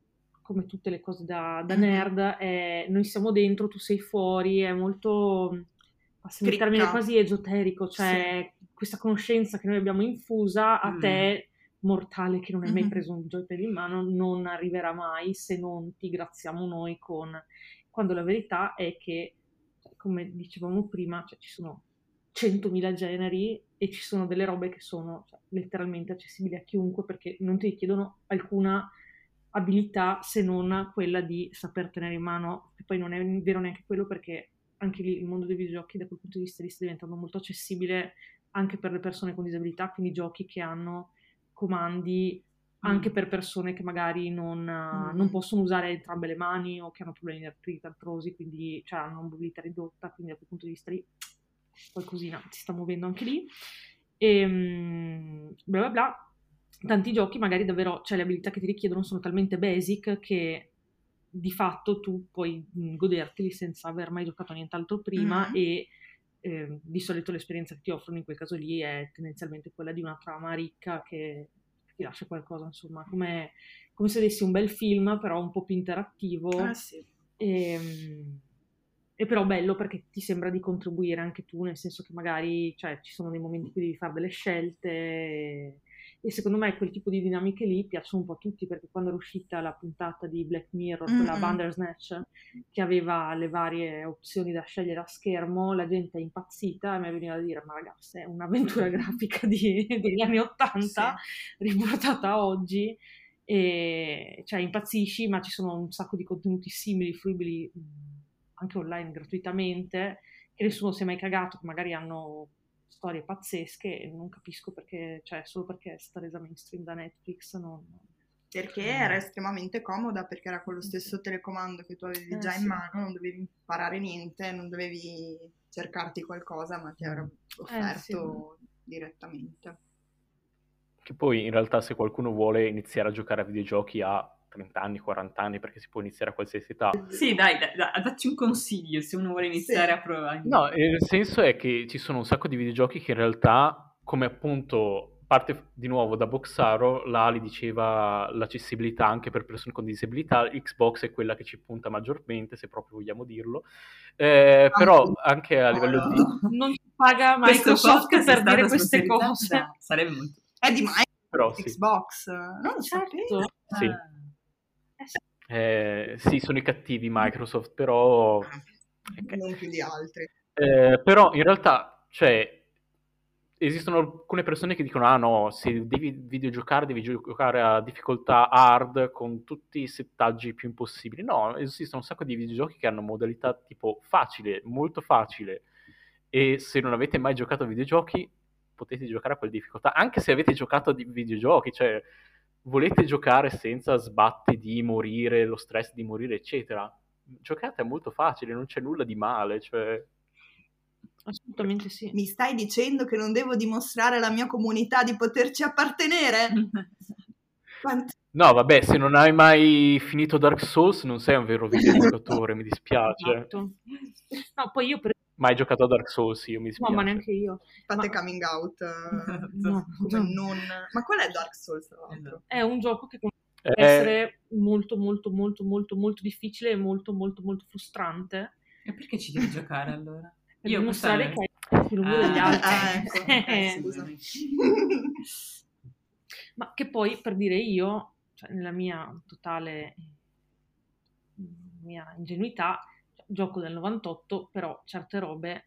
come tutte le cose da, da nerd, è, noi siamo dentro, tu sei fuori, è molto, passami il termine quasi esoterico, cioè sì. questa conoscenza che noi abbiamo infusa a mm. te mortale che non hai mai mm-hmm. preso un joypad in mano non arriverà mai se non ti graziamo noi con quando la verità è che, come dicevamo prima, cioè, ci sono 100.000 generi e ci sono delle robe che sono cioè, letteralmente accessibili a chiunque perché non ti richiedono alcuna abilità se non quella di saper tenere in mano, che poi non è vero neanche quello perché anche lì il mondo dei videogiochi da quel punto di vista sta diventando molto accessibile anche per le persone con disabilità, quindi giochi che hanno comandi anche per persone che magari non, mm. non, possono usare entrambe le mani o che hanno problemi di artrosi, quindi cioè, hanno mobilità ridotta, quindi da quel punto di vista lì qualcosina si sta muovendo anche lì. E ehm, bla bla bla. Tanti giochi magari davvero, cioè le abilità che ti richiedono sono talmente basic che di fatto tu puoi mm, goderteli senza aver mai giocato a nient'altro prima mm. e eh, di solito l'esperienza che ti offrono in quel caso lì è tendenzialmente quella di una trama ricca che ti lascia qualcosa, insomma, come, come se avessi un bel film, però un po' più interattivo. Ah, sì. e, ehm, e, però bello perché ti sembra di contribuire anche tu, nel senso che magari cioè, ci sono dei momenti in cui devi fare delle scelte. E, e secondo me quel tipo di dinamiche lì piacciono un po' a tutti perché quando è uscita la puntata di Black Mirror, mm-hmm. quella Bandersnatch, che aveva le varie opzioni da scegliere a schermo, la gente è impazzita e mi veniva da dire ma ragazzi è un'avventura <laughs> grafica di, degli anni Ottanta sì. riportata oggi e cioè impazzisci ma ci sono un sacco di contenuti simili, fruibili anche online gratuitamente che nessuno si è mai cagato, che magari hanno storie pazzesche e non capisco perché, cioè solo perché è stata resa mainstream da Netflix non... Perché era estremamente comoda, perché era con lo stesso telecomando che tu avevi eh, già sì. in mano, non dovevi imparare niente, non dovevi cercarti qualcosa, ma ti era offerto eh, sì. direttamente. Che poi in realtà se qualcuno vuole iniziare a giocare a videogiochi ha 30 anni, 40 anni, perché si può iniziare a qualsiasi età. Sì, dai, dai, dai dacci un consiglio se uno vuole iniziare sì. a provare. No, il senso è che ci sono un sacco di videogiochi che in realtà, come appunto parte di nuovo da Boxaro, l'Ali diceva l'accessibilità anche per persone con disabilità, Xbox è quella che ci punta maggiormente, se proprio vogliamo dirlo, eh, però anche a livello di... <laughs> Non paga Microsoft per dire queste cose. Sarebbe molto... È di Microsoft, però, sì. Xbox, non lo certo. Sì. Ah. Eh, sì, sono i cattivi Microsoft, però... Okay. Non più di altri. Eh, però in realtà, cioè, esistono alcune persone che dicono, ah no, se devi videogiocare, devi giocare a difficoltà hard con tutti i settaggi più impossibili. No, esistono un sacco di videogiochi che hanno modalità tipo facile, molto facile, e se non avete mai giocato a videogiochi, potete giocare a quelle difficoltà, anche se avete giocato a videogiochi, cioè volete giocare senza sbatti di morire, lo stress di morire, eccetera, giocate è molto facile, non c'è nulla di male, cioè... Assolutamente sì. Mi stai dicendo che non devo dimostrare alla mia comunità di poterci appartenere? <laughs> Quanti- No, vabbè, se non hai mai finito Dark Souls non sei un vero <laughs> videogiocatore, mi dispiace. Esatto. No, poi io per Mai giocato a Dark Souls, io mi No, dispiace. ma neanche io. Fate Ma- coming out. eh, <laughs> No, come no. non... Ma qual è Dark Souls, tra l'altro? È un gioco che Eh, può essere molto, molto, molto, molto, molto difficile e molto, molto, molto frustrante. E perché ci devi giocare allora? <laughs> Per Io dimostrare questa- che hai più lungo degli Ah, altri. ah, ecco, <laughs> Eh, scusa. Ma che poi, per dire io, cioè, nella mia totale mia ingenuità, cioè, gioco del 98, però certe robe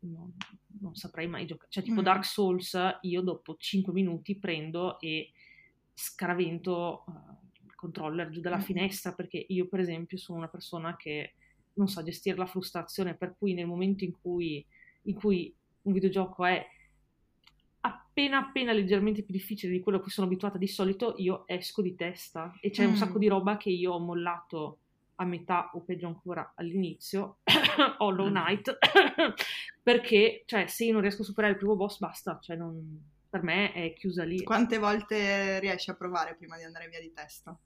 non, non saprei mai giocare. Cioè, tipo Mm. Dark Souls, io dopo 5 minuti prendo e scaravento eh, il controller giù dalla Mm. finestra, perché io, per esempio, sono una persona che non sa gestire la frustrazione, per cui nel momento in cui, in cui un videogioco è appena appena leggermente più difficile di quello a cui sono abituata di solito, io esco di testa e c'è un Mm. sacco di roba che io ho mollato a metà o peggio ancora all'inizio, <coughs> Hollow Mm. Knight, <coughs> perché cioè, se io non riesco a superare il primo boss basta, cioè non- per me è chiusa lì. Quante volte riesci a provare prima di andare via di testa?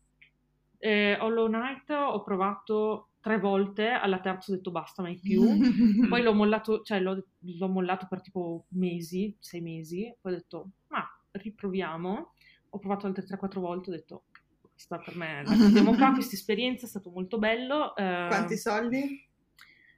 Eh, Hollow Knight ho provato tre volte, alla terza ho detto basta, mai più. <laughs> Poi l'ho mollato, cioè l'ho, l'ho mollato per tipo mesi, sei mesi, poi ho detto, ma riproviamo. Ho provato altre 3-4 volte, ho detto, questa per me, la mettiamo <laughs> qua, questa esperienza è stato molto bello. eh, Quanti soldi?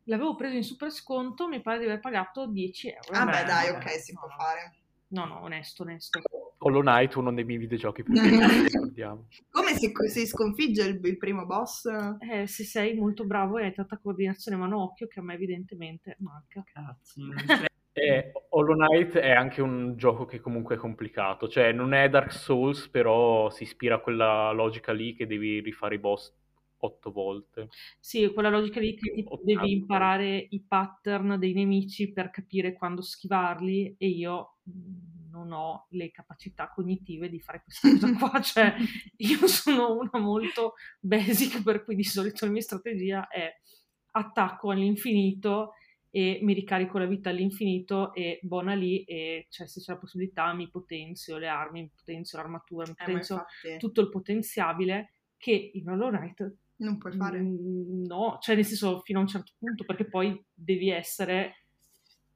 L'avevo preso in super sconto, mi pare di aver pagato 10 euro. Ah beh beh, dai, ok, si no. può fare. No, no, onesto, onesto. Hollow Knight, uno dei miei videogiochi preferiti, ricordiamo. <laughs> Come si, si sconfigge il, il primo boss? Eh, se sei molto bravo e hai tanta coordinazione mano-occhio, che a me evidentemente manca. Cazzo, non E Hollow Knight è anche un gioco che comunque è complicato, cioè non è Dark Souls, però si ispira a quella logica lì che devi rifare i boss otto volte. Sì, quella logica lì che Ottanta. devi imparare i pattern dei nemici per capire quando schivarli e io mh, non ho le capacità cognitive di fare questa <laughs> cosa qua, cioè io sono una molto basic per cui di solito la mia strategia è attacco all'infinito e mi ricarico la vita all'infinito e buona lì e cioè, se c'è la possibilità mi potenzio le armi, mi potenzio l'armatura, mi Eh, potenzio infatti tutto il potenziabile che in Hollow Knight non puoi fare. No, cioè nel senso fino a un certo punto, perché poi devi essere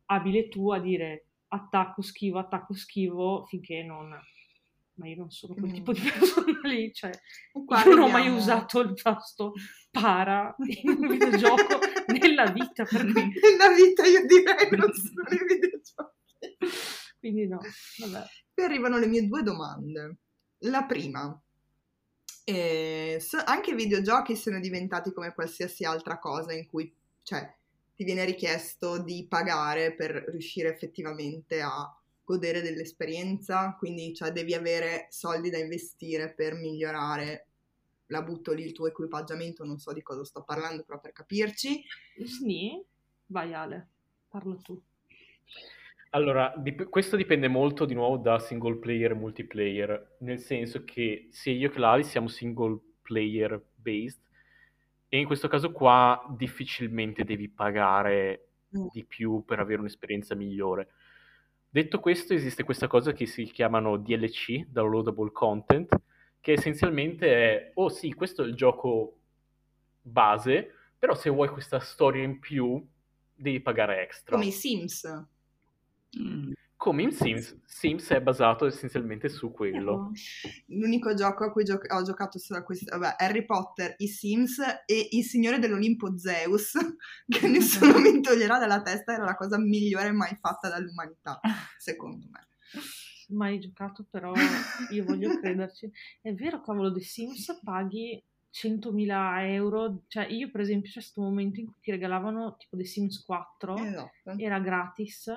abile tu a dire attacco, schivo, attacco, schivo, finché non... Ma io non sono quel Mm. tipo di <laughs> persona lì, cioè io non ho mai usato il tasto para in un videogioco <laughs> nella vita, per cui... Nella vita io direi non sono i videogiochi. Quindi no, vabbè. Qui arrivano le mie due domande. La prima, eh, so- anche i videogiochi sono diventati come qualsiasi altra cosa in cui, cioè, ti viene richiesto di pagare per riuscire effettivamente a godere dell'esperienza, quindi cioè, devi avere soldi da investire per migliorare, la butto lì il tuo equipaggiamento, non so di cosa sto parlando, però per capirci. Sni? Vai Ale, parla tu. Allora, dip- questo dipende molto di nuovo da single player e multiplayer, nel senso che sia io che l'Ali siamo single player based e in questo caso qua difficilmente devi pagare Mm. di più per avere un'esperienza migliore. Detto questo, esiste questa cosa che si chiamano DLC, Downloadable Content, che essenzialmente è, oh sì, questo è il gioco base, però se vuoi questa storia in più devi pagare extra. Come i Sims. Mm. Come in Sims, Sims è basato essenzialmente su quello. L'unico gioco a cui gio- ho giocato sarà questo, vabbè, Harry Potter, i Sims e il Signore dell'Olimpo Zeus, <laughs> che nessuno mi toglierà dalla testa, era la cosa migliore mai fatta dall'umanità, <laughs> secondo me. mai giocato, però io voglio crederci. È vero, cavolo, The Sims paghi 100.000 euro. Cioè, io, per esempio, c'è stato un momento in cui ti regalavano tipo The Sims 4, Esatto. era gratis,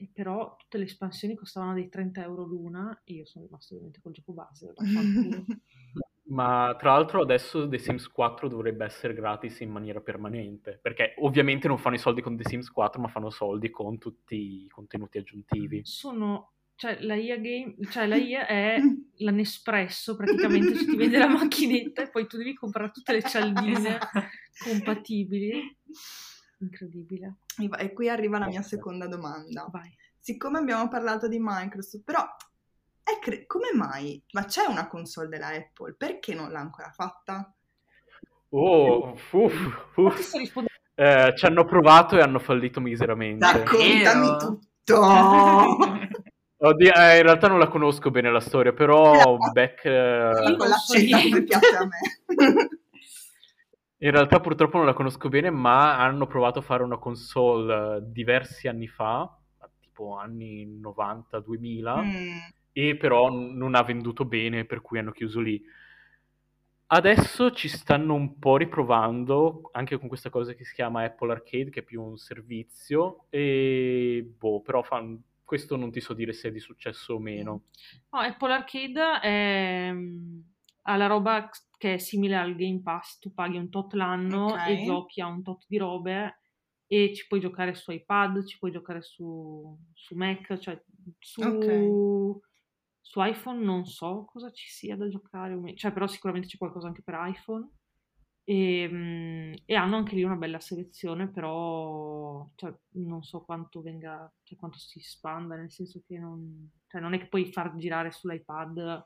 e però tutte le espansioni costavano dei 30 euro l'una, e io sono rimasto ovviamente col gioco base. <laughs> Ma tra l'altro adesso The Sims 4 dovrebbe essere gratis in maniera permanente, perché ovviamente non fanno i soldi con The Sims 4, ma fanno soldi con tutti i contenuti aggiuntivi. Sono... Cioè, la IA Game, cioè, la IA è la Nespresso, praticamente, cioè, ti vende la <laughs> macchinetta e poi tu devi comprare tutte le cialdine <laughs> compatibili. Incredibile. E qui arriva la mia seconda domanda. Vai. Siccome abbiamo parlato di Microsoft, però è cre- come mai? Ma c'è una console della Apple, perché non l'ha ancora fatta? Oh, uff, uff. Eh, ci hanno provato e hanno fallito miseramente. Raccontami tutto! <laughs> Oddio, eh, in realtà non la conosco bene la storia, però Beck... eh. Con niente. come piace a me. <laughs> In realtà purtroppo non la conosco bene, ma hanno provato a fare una console eh, diversi anni fa, tipo anni 90-2000, Mm. e però non ha venduto bene, per cui hanno chiuso lì. Adesso ci stanno un po' riprovando, anche con questa cosa che si chiama Apple Arcade, che è più un servizio, e boh, però fan- questo non ti so dire se è di successo o meno. No, Apple Arcade è, mm, ha la roba che è simile al Game Pass, tu paghi un tot l'anno Ok. e giochi a un tot di robe e ci puoi giocare su iPad, ci puoi giocare su, su Mac, cioè su, Ok. su iPhone non so cosa ci sia da giocare, cioè però sicuramente c'è qualcosa anche per iPhone. E, mm, e hanno anche lì una bella selezione, però cioè, non so quanto venga, cioè, quanto si spanda, nel senso che non, cioè, non è che puoi far girare sull'iPad.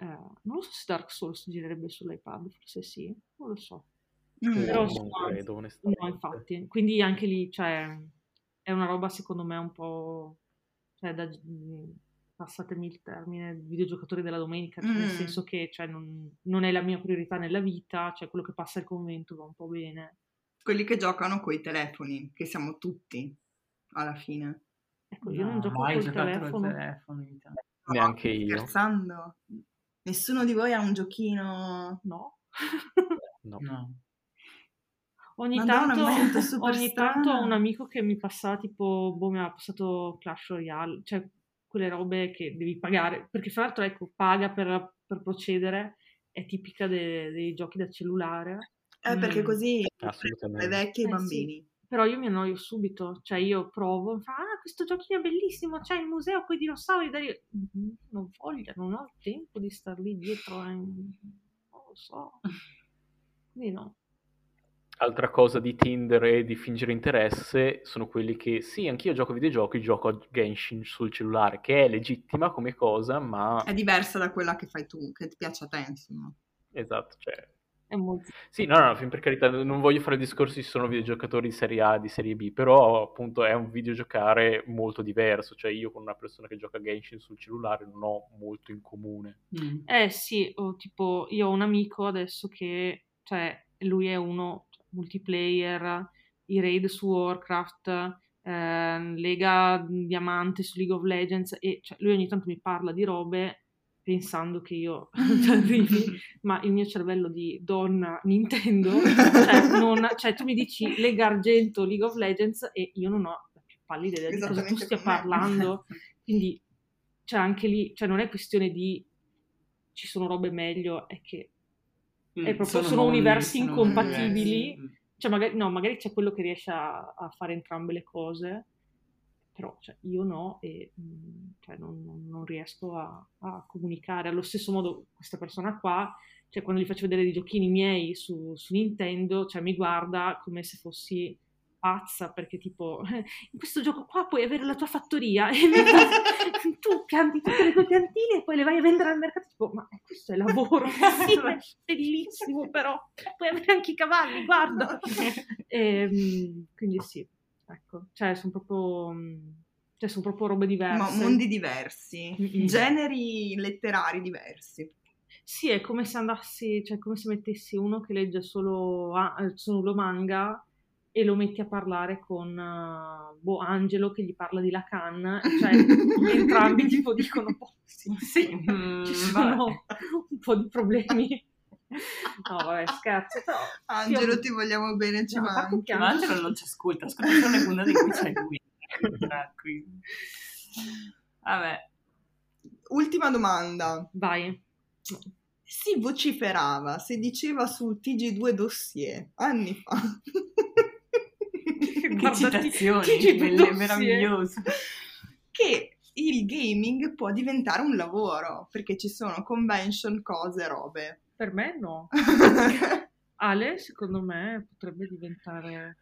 Eh, non lo so se Dark Souls girerebbe sull'iPad, forse sì, non lo so. Mm. Però non insomma, credo, No, onestamente. infatti, quindi anche lì, cioè, è una roba secondo me un po', cioè, da, passatemi il termine, videogiocatori della domenica, cioè, nel Mm. senso che cioè, non, non è la mia priorità nella vita, cioè quello che passa al convento va un po' bene. Quelli che giocano coi telefoni, che siamo tutti, alla fine. Ecco, io non No, gioco mai col telefono. telefono. Neanche No, io. Scherzando? Nessuno di voi ha un giochino... No. <laughs> No. No. Ogni Madonna, tanto, <laughs> ogni tanto ho un amico che mi passava tipo, boh, mi ha passato Clash Royale, cioè quelle robe che devi pagare, perché fra l'altro ecco, paga per, per procedere, è tipica de- dei giochi da cellulare, Eh, perché Mm. così Assolutamente. le vecchie e i Eh, sì. Però io mi annoio subito, cioè io provo, fa, ah questo giochino è bellissimo, c'è il museo con i dinosauri, da lì. "Mm, non voglio, non ho il tempo di star lì dietro, eh, non lo so, quindi no. Altra cosa di Tinder e di fingere interesse sono quelli che, sì, anch'io gioco videogiochi, gioco a Genshin sul cellulare, che è legittima come cosa, ma... È diversa da quella che fai tu, che ti piace a te, insomma. Esatto, cioè... Molto... Sì, no, no, fin per carità, non voglio fare discorsi se sono videogiocatori di serie A, di serie B, però appunto è un videogiocare molto diverso, cioè io con una persona che gioca a Genshin sul cellulare non ho molto in comune. Mm. Eh sì, o tipo io ho un amico adesso che, cioè, lui è uno multiplayer, i raid su Warcraft, ehm, Lega Diamante su League of Legends e cioè, lui ogni tanto mi parla di robe pensando che io <laughs> <laughs> ma il mio cervello di donna Nintendo, cioè, <laughs> non- cioè, tu mi dici Lega Argento, League of Legends e io non ho la più pallida idea di cosa tu stia parlando, quindi cioè anche lì, cioè non è questione di ci sono robe meglio, è che Mm, È proprio- sono mondi, universi sono incompatibili. universi. Mm. cioè magari, no, magari c'è quello che riesce a, a fare entrambe le cose, però cioè, io no e mm, cioè, non, non- non riesco a, a comunicare. Allo stesso modo questa persona qua, cioè quando gli faccio vedere dei giochini miei su, su Nintendo, cioè mi guarda come se fossi pazza perché tipo in <laughs> questo gioco qua puoi avere la tua fattoria e <laughs> tu cambi tutte le tue piantine e poi le vai a vendere al mercato. Tipo ma questo è lavoro. <laughs> Sì, è bellissimo però puoi avere anche i cavalli guarda. Ehm, quindi sì ecco cioè sono proprio mm, cioè sono proprio robe diverse Ma mondi diversi, Mm-mm. generi letterari diversi. Sì, è come se andassi, cioè come se mettessi uno che legge solo, eh, solo manga e lo metti a parlare con eh, boh, Angelo che gli parla di Lacan, cioè <laughs> entrambi tipo dicono, boh, sì, sì, Mm, ci vabbè. sono un po' di problemi. No, vabbè, scherzo, però... <laughs> Angelo, io- ti vogliamo bene, ci No, manchi. che Ma Angelo non ci ascolta, ascolta solo le puntate in cui c'è lui. <laughs> Tranquillo. Vabbè. Ultima domanda. Vai. Si vociferava, si diceva sul TG2 dossier anni fa. Che Guarda, citazioni, ti- ti- belle- dossier. meravigliose. che il gaming può diventare un lavoro perché ci sono convention, cose, robe. Per me no. <laughs> Ale, secondo me, potrebbe diventare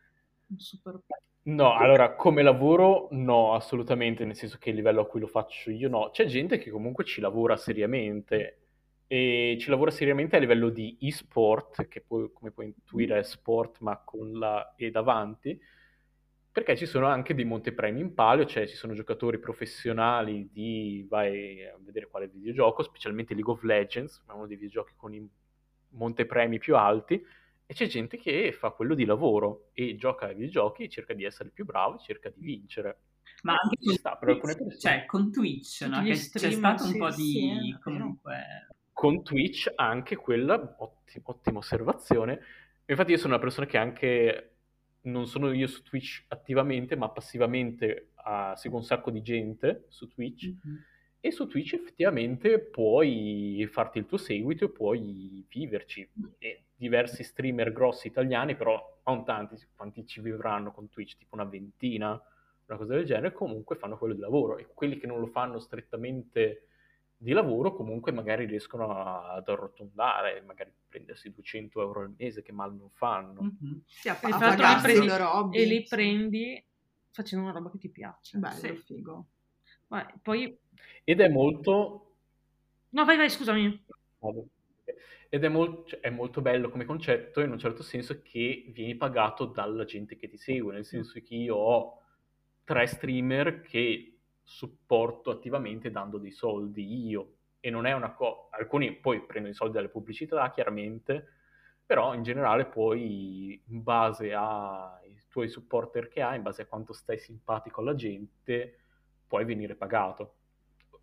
un super... No, allora come lavoro no, assolutamente, nel senso che il livello a cui lo faccio io no. C'è gente che comunque ci lavora seriamente e ci lavora seriamente a livello di e-sport, che poi, come puoi intuire è sport ma con la E davanti, perché ci sono anche dei montepremi in palio, cioè ci sono giocatori professionali di, vai a vedere quale videogioco, specialmente League of Legends, uno dei videogiochi con i montepremi più alti, e c'è gente che fa quello di lavoro e gioca ai videogiochi, cerca di essere più bravo, cerca di vincere. Ma anche ci sta, per alcune persone. Cioè, con Twitch, no? Che c'è stato un po' di... Sì, comunque... Con Twitch anche quella, ottima, ottima osservazione. Infatti io sono una persona che anche, non sono io su Twitch attivamente, ma passivamente uh, seguo un sacco di gente su Twitch. Mm-hmm e su Twitch effettivamente puoi farti il tuo seguito e puoi viverci. E diversi streamer grossi italiani, però non tanti, quanti ci vivranno con Twitch, tipo una ventina, una cosa del genere, comunque fanno quello di lavoro. E quelli che non lo fanno strettamente di lavoro, comunque magari riescono ad arrotondare, magari prendersi 200 euro al mese, che mal non fanno. Mm-hmm. Sì, a, a pagarsi i loro hobby. E li prendi facendo una roba che ti piace. Bello, sì. figo. Beh, poi ed è molto... No, vai, vai, scusami. Ed è, mol- cioè, è, molto bello come concetto in un certo senso che vieni pagato dalla gente che ti segue, nel senso che io ho tre streamer che supporto attivamente dando dei soldi io e non è una cosa... Alcuni poi prendono i soldi dalle pubblicità, chiaramente, però in generale poi in base ai tuoi supporter che hai, in base a quanto stai simpatico alla gente, puoi venire pagato.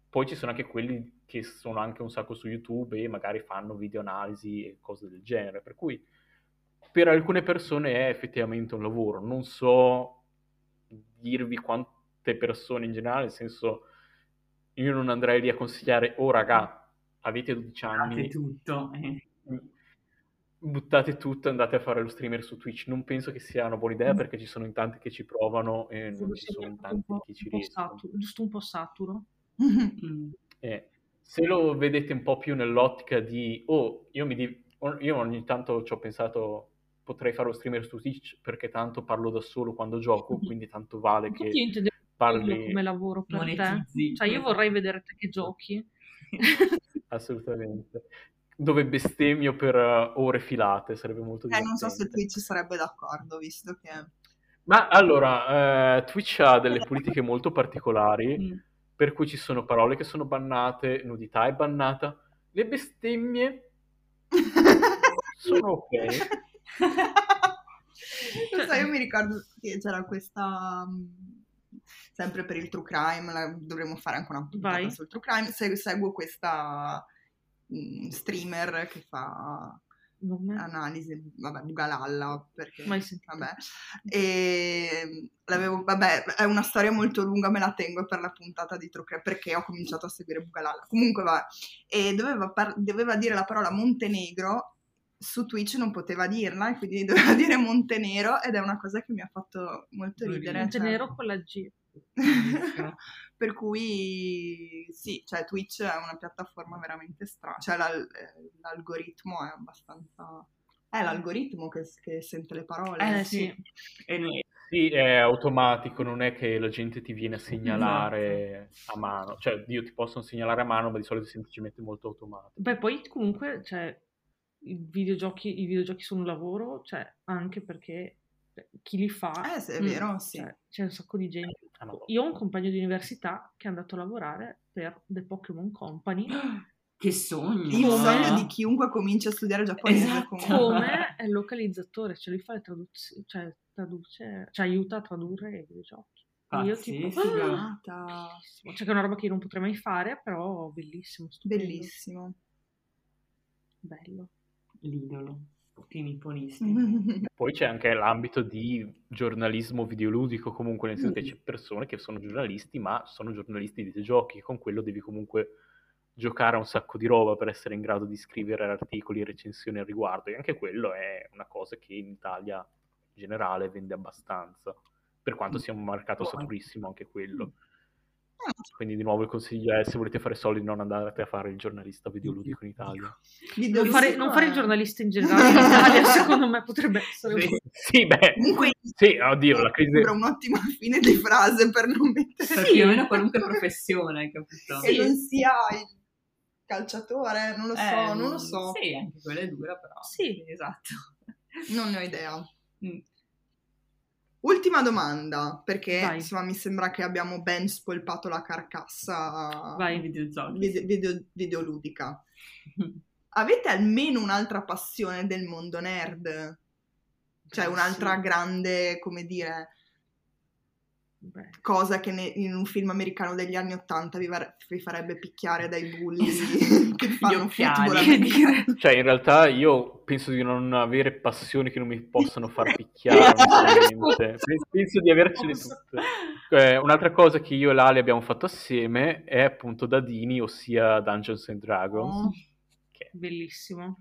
Poi ci sono anche quelli che sono anche un sacco su YouTube e magari fanno video analisi e cose del genere, per cui per alcune persone è effettivamente un lavoro. Non so dirvi quante persone in generale, nel senso io non andrei lì a consigliare, oh raga, avete 12 anni. Buttate tutto. Buttate tutto e andate a fare lo streamer su Twitch. Non penso che sia una buona idea mm. perché ci sono in tanti che ci provano e non ci sono in tanti che ci riescono. giusto un po' saturo. Mm. Eh, se lo vedete un po' più nell'ottica di, oh, io, mi di- io ogni tanto ci ho pensato, potrei fare lo streamer su Twitch perché tanto parlo da solo quando gioco, quindi tanto vale che parli... come lavoro per Monetizzi. te. Cioè io vorrei vedere te che giochi. <laughs> Assolutamente. Dove bestemmio per uh, ore filate, sarebbe molto divertente. Eh, non so se Twitch sarebbe d'accordo, visto che... Ma allora, eh, Twitch ha delle politiche molto particolari. Mm per cui ci sono parole che sono bannate, nudità è bannata, le bestemmie sono ok. <laughs> Lo so, io mi ricordo che c'era questa mm, sempre per il true crime, la, dovremmo fare anche una puntata sul true crime, Se, seguo questa mm, streamer che fa analisi, vabbè, Bugalalla, perché, vabbè, e l'avevo, vabbè, è una storia molto lunga, me la tengo per la puntata di Trocre, perché ho cominciato a seguire Bugalalla, comunque va, e doveva, par- doveva dire la parola Montenegro, su Twitch non poteva dirla, e quindi <laughs> doveva dire Montenero, ed è una cosa che mi ha fatto molto ridere. Montenero cioè... con la G. <laughs> per cui sì, cioè Twitch è una piattaforma veramente strana, cioè l'al- l'algoritmo è abbastanza... È l'algoritmo che, che sente le parole. Eh sì. E sì, è automatico, non è che la gente ti viene a segnalare esatto. a mano, cioè io ti possono segnalare a mano, ma di solito è semplicemente molto automatico. Beh, poi comunque, cioè, videogiochi, i videogiochi sono un lavoro, cioè, anche perché chi li fa... Eh, sì, è vero, mm, sì. Cioè, c'è un sacco di gente. Ah, Io ho un compagno di università che è andato a lavorare per The Pokémon Company. <gasps> Che sogno! Il sogno di chiunque comincia a studiare giapponese. Esatto. Come <laughs> è localizzatore, cioè lui fa le traduzioni, cioè, traduce, cioè aiuta a tradurre i videogiochi. Io tipo, ah, cioè che è una roba che io non potrei mai fare, però bellissimo. Stupendo. Bellissimo. Bello. L'idolo tutti nipponisti. <laughs> Poi c'è anche l'ambito di giornalismo videoludico, comunque nel senso che c'è persone che sono giornalisti, ma sono giornalisti di videogiochi, con quello devi comunque giocare a un sacco di roba per essere in grado di scrivere articoli e recensioni al riguardo, e anche quello è una cosa che in Italia in generale vende abbastanza, per quanto sia un mercato saturissimo anche quello. Quindi di nuovo il consiglio è se volete fare soldi non andate a fare il giornalista videoludico in Italia. Non fare, non fare, il giornalista in generale in Italia <laughs> secondo me potrebbe essere sì, sì beh Comunque, sì, oddio la crisi sembra un'ottima fine di frase per non mettere sì. più o meno qualunque professione capito? che non sia il calciatore non lo so, eh, non lo so sì, anche quella è dura però sì, esatto non ne ho idea mm. Ultima domanda, perché Vai. insomma mi sembra che abbiamo ben spolpato la carcassa Vai. videogiochi. Video, video, videoludica. <laughs> Avete almeno un'altra passione del mondo nerd? Cioè un'altra Sì. grande, come dire, Beh. cosa che ne- in un film americano degli anni Ottanta vi, var- vi farebbe picchiare dai bulli Esatto. <laughs> che fanno football? <laughs> Cioè, in realtà io penso di non avere passioni che non mi possano far <laughs> picchiare. Penso- Penso di avercele tutte. Eh, un'altra cosa che io e Lali abbiamo fatto assieme è appunto Dadini, ossia Dungeons and Dragons. Oh. che Bellissimo.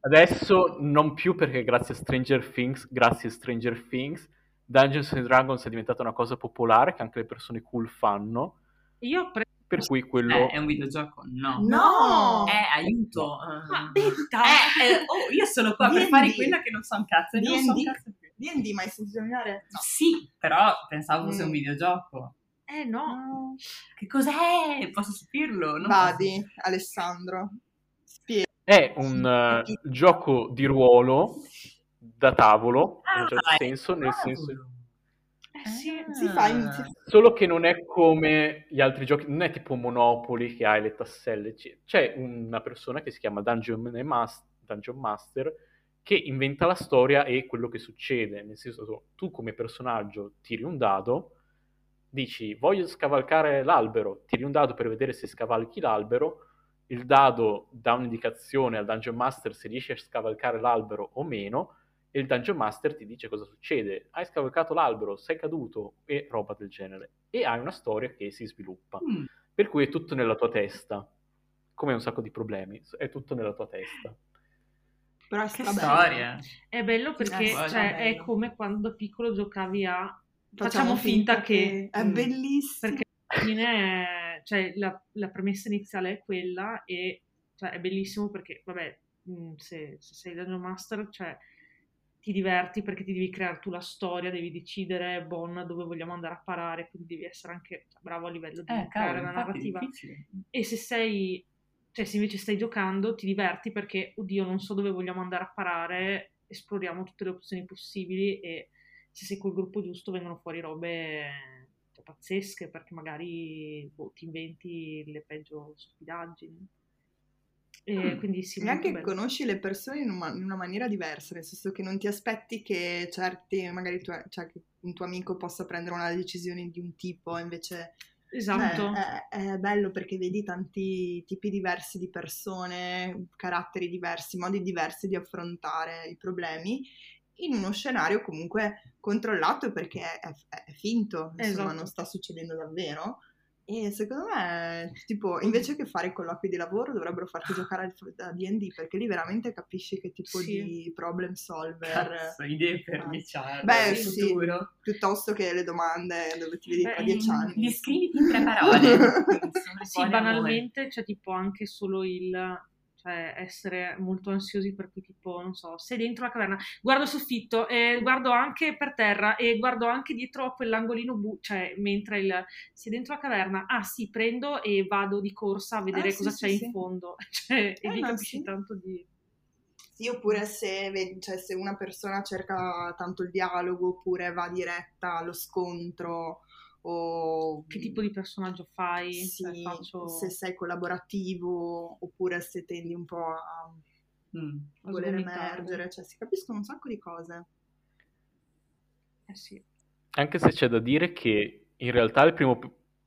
Adesso non più perché grazie a Stranger Things, grazie a Stranger Things, Dungeons and Dragons è diventata una cosa popolare che anche le persone cool fanno, Io preso per cui quello... Eh, è un videogioco? No. No! Eh, aiuto. Ma Eh, detta! eh, oh, io sono qua per D&D. fare quella che non so un cazzo. e Non so un D&D. cazzo più. D&D mai sentito nominare? No. Sì, però pensavo fosse Mm. un videogioco. Eh no. Che cos'è? Posso saperlo? Non Vadi, Alessandro. Spiega. È un eh, gioco di ruolo da tavolo, in un Ah, certo senso, nel senso... Eh sì. Si fa in... si- Solo che non è come gli altri giochi, non è tipo Monopoli che hai le tasselle. C'è una persona che si chiama Dungeon, Mas- Dungeon Master che inventa la storia e quello che succede. Nel senso, tu come personaggio tiri un dado, dici voglio scavalcare l'albero, tiri un dado per vedere se scavalchi l'albero, il dado dà un'indicazione al Dungeon Master se riesci a scavalcare l'albero o meno, e il Dungeon Master ti dice cosa succede. Hai scavalcato l'albero, sei caduto e roba del genere. E hai una storia che si sviluppa. Mm. Per cui è tutto nella tua testa. Come un sacco di problemi, è tutto nella tua testa. Però è Che storia. È bello perché cioè, è bello. come quando da piccolo giocavi a... Facciamo finta che... È Mm. bellissimo. Perché alla fine cioè, la, la premessa iniziale è quella e cioè, è bellissimo perché, vabbè, mh, se, se sei Dungeon Master, cioè, ti diverti perché ti devi creare tu la storia, devi decidere, Bon, dove vogliamo andare a parare, quindi devi essere anche cioè, bravo a livello di Eh, creare una è narrativa. E se sei, cioè se invece stai giocando, ti diverti perché, oddio, non so dove vogliamo andare a parare, esploriamo tutte le opzioni possibili e se sei col gruppo giusto vengono fuori robe cioè, pazzesche perché magari boh, ti inventi le peggio stupidaggini. E Mm. quindi sì, anche conosci le persone in una, in una maniera diversa, nel senso che non ti aspetti che certi, magari tu, cioè, che un tuo amico possa prendere una decisione di un tipo, invece Esatto. cioè, è, è bello perché vedi tanti tipi diversi di persone, caratteri diversi, modi diversi di affrontare i problemi in uno scenario comunque controllato perché è, è- è finto, insomma, Esatto. non sta succedendo davvero. E secondo me, tipo, invece che fare i colloqui di lavoro, dovrebbero farti giocare al- a D&D perché lì veramente capisci che tipo Sì. di problem solver, Cazzo, idee per Ah. dieci anni. Beh, sì. futuro. piuttosto che le domande dove ti vedi tra dieci anni. Descriviti in tre parole. <laughs> Sì, banalmente c'è tipo anche solo il cioè essere molto ansiosi per cui tipo, non so, sei dentro la caverna, guardo il soffitto e guardo anche per terra e guardo anche dietro quell'angolino bu- cioè mentre il sei dentro la caverna, ah sì, prendo e vado di corsa a vedere Ah, sì, cosa sì, c'è sì. in fondo, <laughs> cioè, e Eh, lì no, capisci sì. tanto di... Sì, oppure se, cioè, se una persona cerca tanto il dialogo oppure va diretta allo scontro o Che tipo di personaggio fai? sì, Cioè, faccio... se sei collaborativo oppure se tendi un po' a Mm. voler sgomitare. emergere, cioè si capiscono un sacco di cose. Eh sì. Anche se c'è da dire che in realtà il primo,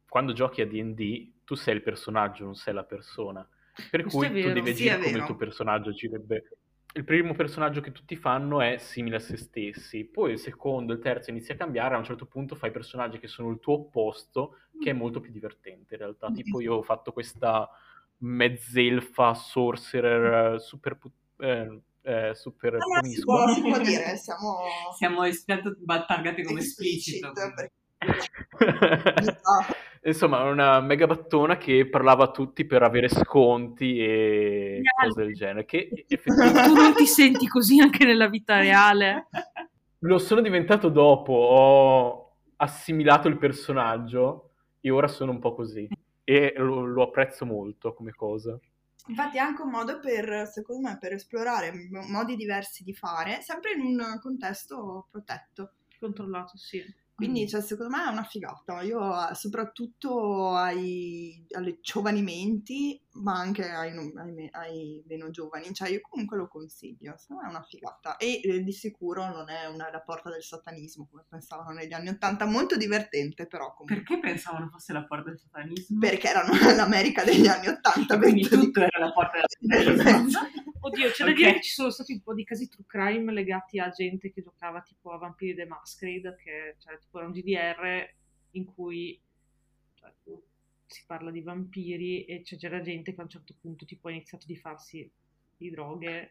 quando giochi a D&D tu sei il personaggio, non sei la persona. Per Questo cui tu devi Sì, agire come il tuo personaggio agirebbe. Il primo personaggio che tutti fanno è simile a se stessi, poi il secondo, il terzo inizia a cambiare, a un certo punto fai personaggi che sono il tuo opposto, che è molto più divertente in realtà. Tipo io ho fatto questa mezzelfa sorcerer super, pu- eh, eh, super Allora, si, promiscua. può, si può dire, siamo Siamo targati come esplicito. explicit, quindi. perché- <laughs> Insomma, una mega battona che parlava a tutti per avere sconti e cose del genere. Che <laughs> effettivamente... Tu non ti senti così anche nella vita reale? Lo sono diventato dopo, ho assimilato il personaggio e ora sono un po' così. E lo, lo apprezzo molto come cosa. Infatti è anche un modo per, secondo me, per esplorare modi diversi di fare, sempre in un contesto protetto. Controllato, sì. Quindi, cioè, secondo me è una figata. Io, soprattutto ai, alle giovani menti, ma anche ai, ai, ai, meno giovani, cioè, io comunque lo consiglio. Secondo me è una figata. E eh, di sicuro non è una, la porta del satanismo, come pensavano negli anni Ottanta. Molto divertente, però. Comunque. Perché pensavano fosse la porta del satanismo? Perché erano <laughs> l'America degli anni Ottanta. Quindi tutto era la porta del <laughs> satanismo. Oddio, c'è da dire che ci sono stati un po' di casi true crime legati a gente che giocava tipo a Vampiri the Masquerade, che cioè, tipo era un GDR in cui cioè, si parla di vampiri e c'era gente che a un certo punto tipo ha iniziato di farsi di droghe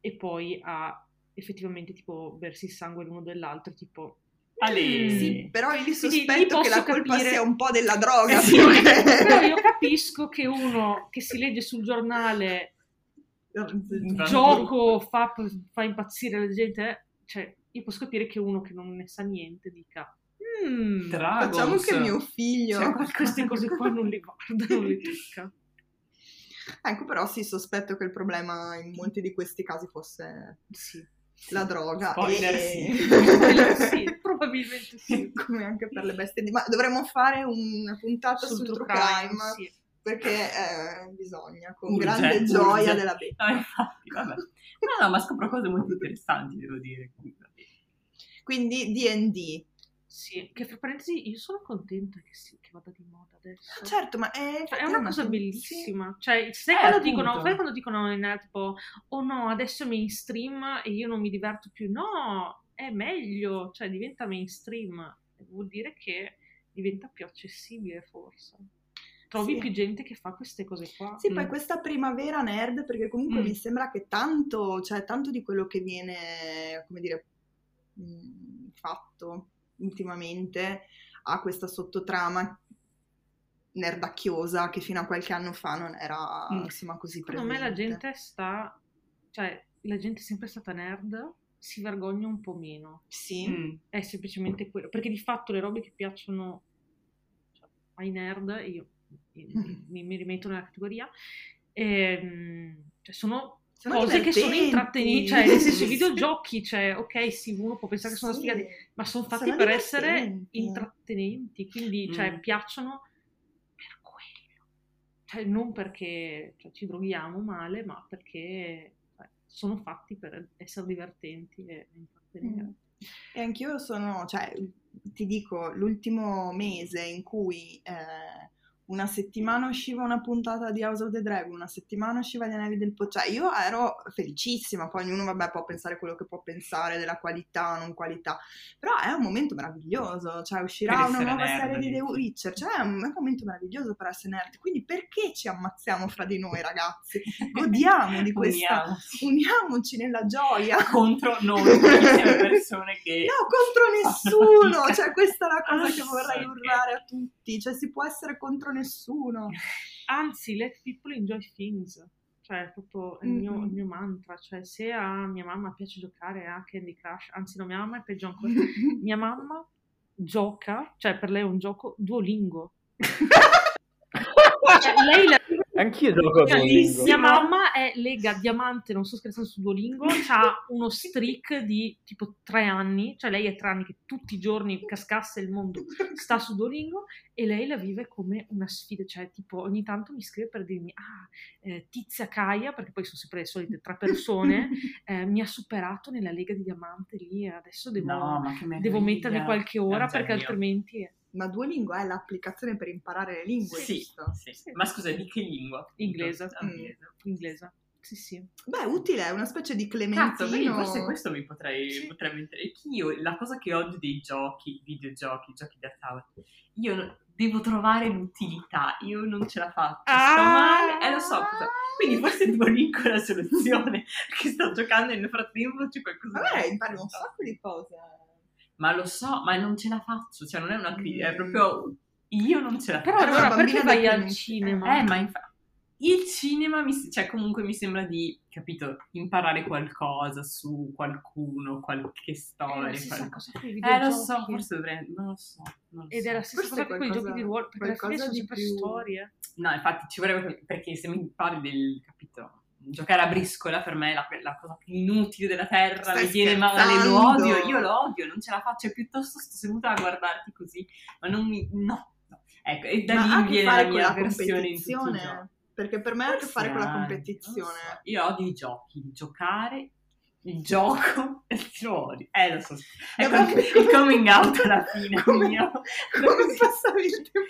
e poi ha effettivamente tipo versi il sangue l'uno dell'altro, tipo Ale. Sì, però io sospetto che la colpa capire... sia un po' della droga. Sì, però io capisco che uno che si legge sul giornale gioco fa, fa, impazzire la gente, cioè io posso capire che uno che non ne sa niente dica mm, facciamo che mio figlio cioè, queste cose qua non le guarda, non le tocca. Ecco, però sì, sospetto che il problema in molti di questi casi fosse sì. la droga. Spoiler, e... sì. <laughs> sì. probabilmente sì. Come anche per le bestie di... Ma dovremmo fare una puntata sul, sul true crime. crime perché eh, bisogna, con urge, grande gioia urge. della beta. No, infatti, vabbè. No, no, ma scopro cose molto interessanti, devo dire. Quindi D&D. Sì, che fra parentesi io sono contenta che, si, che vada di moda adesso. Ah, certo, ma è, cioè, è una cosa bellissima. Sì. Cioè, sai, eh, quando dicono, sai quando dicono in tipo, oh no, adesso è mainstream e io non mi diverto più. No, è meglio, cioè diventa mainstream. Vuol dire che diventa più accessibile forse trovi sì. più gente che fa queste cose qua. Sì, mm. poi questa primavera nerd, perché comunque mm. mi sembra che tanto, cioè tanto di quello che viene, come dire, mm, fatto ultimamente ha questa sottotrama nerdacchiosa che fino a qualche anno fa non era mm. insomma così Secondo presente. me la gente sta, cioè la gente è sempre stata nerd, si vergogna un po' meno. Sì. Mm. È semplicemente quello, perché di fatto le robe che piacciono cioè, ai nerd, io mi, mi, rimetto nella categoria, ehm, cioè sono, sono cose che sono intrattenenti, cioè nel senso i videogiochi, cioè ok sì uno può pensare che sono sì, sfigati, ma sono fatti sono per essere intrattenenti, quindi cioè, mm. cioè piacciono per quello, cioè non perché cioè, ci droghiamo male, ma perché cioè, sono fatti per essere divertenti e intrattenere. Mm. E anch'io sono, cioè, ti dico, l'ultimo mese in cui eh, una settimana usciva una puntata di House of the Dragon, una settimana usciva Gli Anelli del Po, cioè io ero felicissima, poi ognuno vabbè può pensare quello che può pensare della qualità o non qualità, però è un momento meraviglioso, cioè uscirà una nuova nerd, serie di The Witcher, cioè è un, è un, momento meraviglioso per essere nerd, quindi perché ci ammazziamo fra di noi ragazzi? Godiamo di <laughs> questa, uniamoci, uniamoci nella gioia. Contro noi, <laughs> persone che... No, contro <laughs> nessuno, cioè questa è la cosa che vorrei urlare a tutti, cioè si può essere contro nessuno nessuno. Anzi, let people enjoy things. Cioè, è proprio il mio, mm-hmm. il mio, mantra. Cioè, se a mia mamma piace giocare a Candy Crush, anzi, no, mia mamma è peggio ancora. <laughs> mia mamma gioca, cioè, per lei è un gioco duolingo. <laughs> cioè, lei la Anch'io gioco a Duolingo. Mia mamma è lega diamante, non sto scherzando su Duolingo, ha uno streak di tipo tre anni, cioè lei è tre anni che tutti i giorni cascasse il mondo sta su Duolingo e lei la vive come una sfida, cioè tipo ogni tanto mi scrive per dirmi ah, eh, Tizia Caia, perché poi sono sempre le solite tre persone, <laughs> eh, mi ha superato nella lega di diamante lì, adesso devo, no, devo mettermi qualche ora perché altrimenti ma Duolingo è l'applicazione per imparare le lingue, sì, giusto? Sì, sì. Ma scusa, di che lingua? Inglese. Mm. Inglese. Sì, sì. Beh, utile, è una specie di clementino. Cazzo, forse questo mi potrei, sì. potrei mettere. Io, la cosa che odio dei giochi, videogiochi, giochi da tavola, io devo trovare l'utilità, io non ce la faccio, ah! sto male, eh lo so cosa. Quindi forse Duolingo è la soluzione, <laughs> perché sto giocando e nel frattempo c'è qualcosa. Vabbè, impari un sacco di cose ma lo so, ma non ce la faccio, cioè non è una critica, è proprio Io non ce la Però Però allora perché vai al cinema? Eh, ma infa- il cinema, mi, cioè comunque mi sembra di, capito, imparare qualcosa su qualcuno, qualche storia. stessa qual- cosa Eh, lo so, forse dovrei, non lo so. non lo Ed so. è la stessa Forse cosa con i giochi di ruolo, perché alla fine sono sempre più- storie. No, infatti ci vorrebbe, perché se mi parli del, capito, giocare a briscola per me è la, la cosa più inutile della terra, Stai mi viene male, lo odio, io lo odio, non ce la faccio, piuttosto sto seduta a guardarti così, ma non mi, no, no. Ecco, e da Ma lì viene la mia la avversione in tutti i giochi. competizione? Perché per me ha a che fare con la competizione. so. Io odio i giochi, giocare, il gioco <laughs> e lo odio. Eh, lo so. No, ma- il, il coming out alla fine Come- mio. Come passavi il tempo?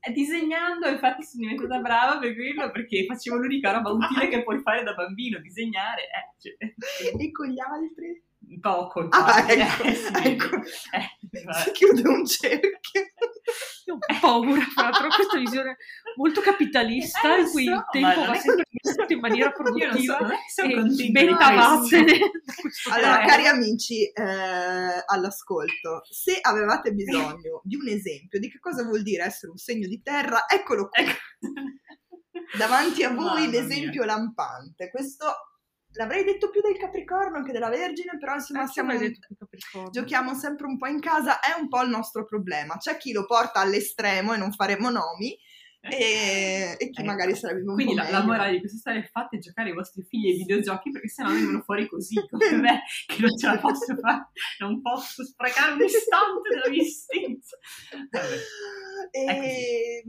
Eh, Disegnando, infatti sono diventata brava per quello, perché facevo l'unica roba utile che puoi fare da bambino, disegnare. Eh, cioè, E con gli altri? Poco. Ah, ecco, Eh, sì, <laughs> ecco. eh, vabbè. Si chiude un cerchio. Io ho paura, fra l'altro, questa visione molto capitalista Eh, in cui so, il tempo va è sempre vissuto in maniera <laughs> non so, produttiva non sono e questo Allora, Eh. cari amici eh, all'ascolto, se avevate bisogno di un esempio di che cosa vuol dire essere un segno di terra, eccolo qui. Ecco. Davanti a voi Mamma l'esempio lampante. Questo l'avrei detto più del Capricorno che della Vergine, però insomma a siamo giochiamo sempre un po' in casa, è un po' il nostro problema. C'è chi lo porta all'estremo e non faremo nomi, e, e chi Ecco. magari sarebbe un Quindi po' la, la morale di questa storia è fate giocare i vostri figli ai videogiochi perché sennò vengono fuori così <laughs> come me che non ce la posso fare, non posso sprecare un istante della mia esistenza. Vabbè. <laughs> E,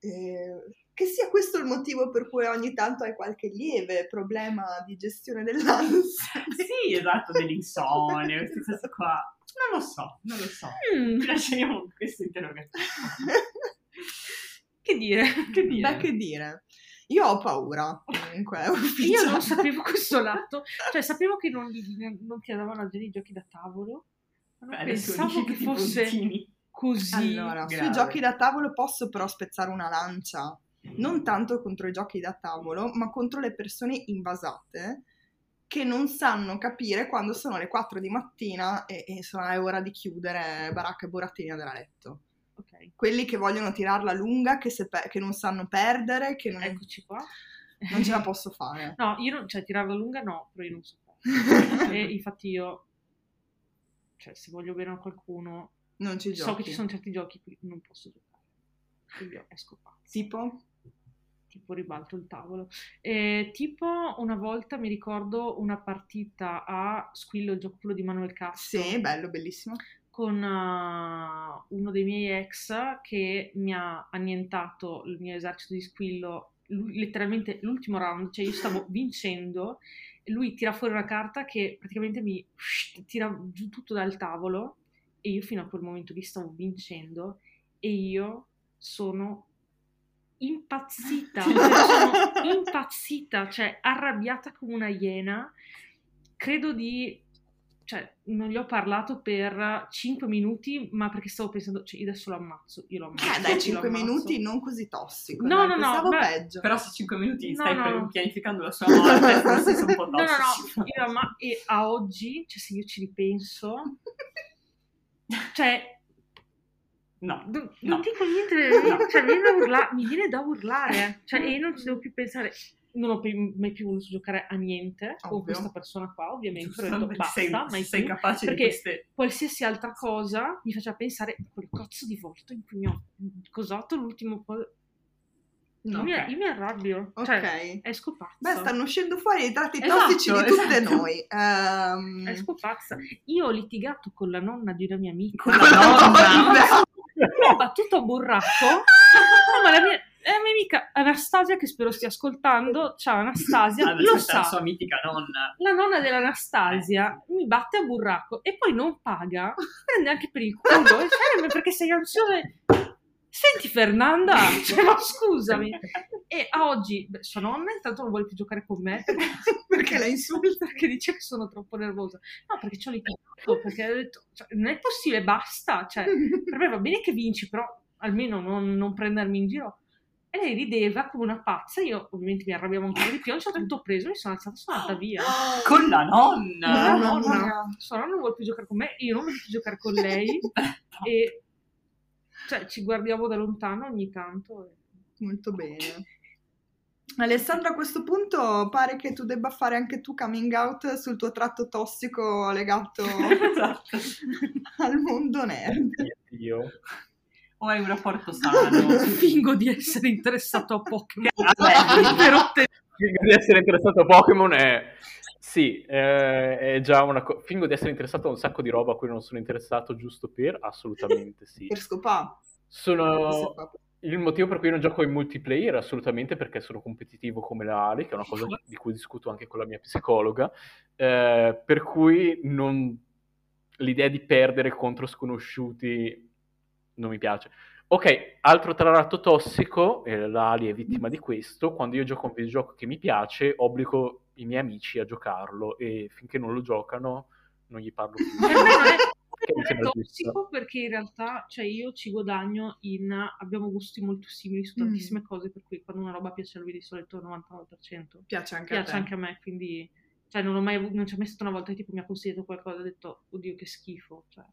eh, che sia questo il motivo per cui ogni tanto hai qualche lieve problema di gestione dell'ansia. Sì, esatto, dell'insonnia, queste <laughs> cose qua. Non lo so, non lo so. Mm, Lasciamo questo interrogativo. <laughs> che dire? Che dire? Beh, che dire. Io ho paura, comunque, <laughs> Io non sapevo questo lato, cioè sapevo che non, non ti davano a gente i giochi da tavolo, non Beh, pensavo che fosse puntini. così. Allora, sui grave. giochi da tavolo posso però spezzare una lancia, non tanto contro i giochi da tavolo, ma contro le persone invasate che non sanno capire quando sono le 4 di mattina e, e insomma è ora di chiudere baracca e burattini da letto. Ok, Quelli che vogliono tirarla lunga, che, se pe- che non sanno perdere, che non, eccoci qua. non ce la <laughs> posso fare. No, io non, cioè tirarla lunga no, però io non so fare. <laughs> e infatti io, cioè se voglio bene a qualcuno, non ci giochi. so che ci sono certi giochi qui non posso giocare. Quindi io esco qua. Tipo? Tipo ribalto il tavolo. Eh, tipo una volta mi ricordo una partita a Squillo, il gioco quello di Manuel Castro, Sì, bello, bellissimo. con uh, uno dei miei ex che mi ha annientato il mio esercito di Squillo lu- letteralmente l'ultimo round, cioè io stavo <laughs> vincendo lui tira fuori una carta che praticamente mi tira giù tutto dal tavolo e io fino a quel momento lì stavo vincendo e io sono impazzita, cioè, sono impazzita, cioè arrabbiata come una iena. Credo di cioè, non gli ho parlato per 5 minuti, ma perché stavo pensando, cioè, io adesso lo ammazzo, io lo ammazzo. Eh, dai, io lo 5 ammazzo. minuti non così tossico. No, dai, no, no, beh, peggio. Però se 5 minuti No, stai no, per- no. pianificando la sua morte, <laughs> forse sono un po' No, no, tossici. no, io amma- e a oggi, cioè se io ci ripenso, <laughs> cioè, No. non, No. non dico niente, <laughs> cioè, mi, viene da urla- mi viene da urlare, <laughs> cioè, e io non ci devo più pensare, non ho mai più voluto giocare a niente con Ovvio. questa persona qua, ovviamente, ho Giusto, detto perché basta, sei, mai sei più. capace perché queste... qualsiasi altra cosa mi faceva pensare a quel cazzo di volto in cui mi ho cosato l'ultimo po'. No, io, mi, ok. io mi arrabbio, Ok. cioè esco pazza. Beh, stanno uscendo fuori i tratti Esatto, tossici di tutte esatto. noi. Ehm, Esco pazza. Io ho litigato con la nonna di una mia amica. Con la <laughs> nonna? Mi ha battuto a burracco. Ma la mia, la mia amica Anastasia, che spero stia ascoltando, ciao Anastasia, lo è la sa. sua mitica nonna. La nonna dell'Anastasia mi batte a burracco e poi non paga, prende anche per il culo ferme perché sei ansiosa. Senti Fernanda, <laughs> cioè, ma scusami. E a oggi beh, sua nonna intanto non vuole più giocare con me <laughs> perché, la insulta? perché dice che sono troppo nervosa. No, perché ci ho litigato, perché ho detto, cioè, non è possibile, basta. Cioè, per me va bene che vinci, però almeno non, non prendermi in giro. E lei rideva come una pazza, io ovviamente mi arrabbiavo ancora di più, a un certo punto ho preso, mi sono alzata e sono andata via. <gasps> Con la nonna? No, Mamma no, mia. Sua nonna non vuole più giocare con me, io non voglio più giocare con lei. <laughs> e Cioè, ci guardiamo da lontano ogni tanto. e- Molto bene. Alessandra, a questo punto pare che tu debba fare anche tu coming out sul tuo tratto tossico legato <laughs> esatto. <laughs> al mondo nerd. Io. O hai un rapporto <laughs> sano? Fingo di essere interessato a Pokémon. Vabbè. per ottenere Fingo di essere interessato a Pokémon è... Sì, eh, è già una cosa... Fingo di essere interessato a un sacco di roba a cui non sono interessato giusto per... Assolutamente sì. Per scopare. Sono... Il motivo per cui non gioco in multiplayer assolutamente perché sono competitivo come la Ali, che è una cosa di cui discuto anche con la mia psicologa, eh, per cui non... l'idea di perdere contro sconosciuti non mi piace. Ok, altro tratto tossico, eh, la Ali è vittima di questo, quando io gioco a un videogioco che mi piace, obbligo i miei amici a giocarlo e finché non lo giocano non gli parlo più. <laughs> È, tossico perché in realtà cioè io ci guadagno in abbiamo gusti molto simili su Mm. tantissime cose per cui quando una roba piace a lui di solito il 99% Piace anche piace a anche a me quindi cioè non ho mai avuto- non c'è mai stata una volta che tipo mi ha consigliato qualcosa e ho detto oddio che schifo cioè,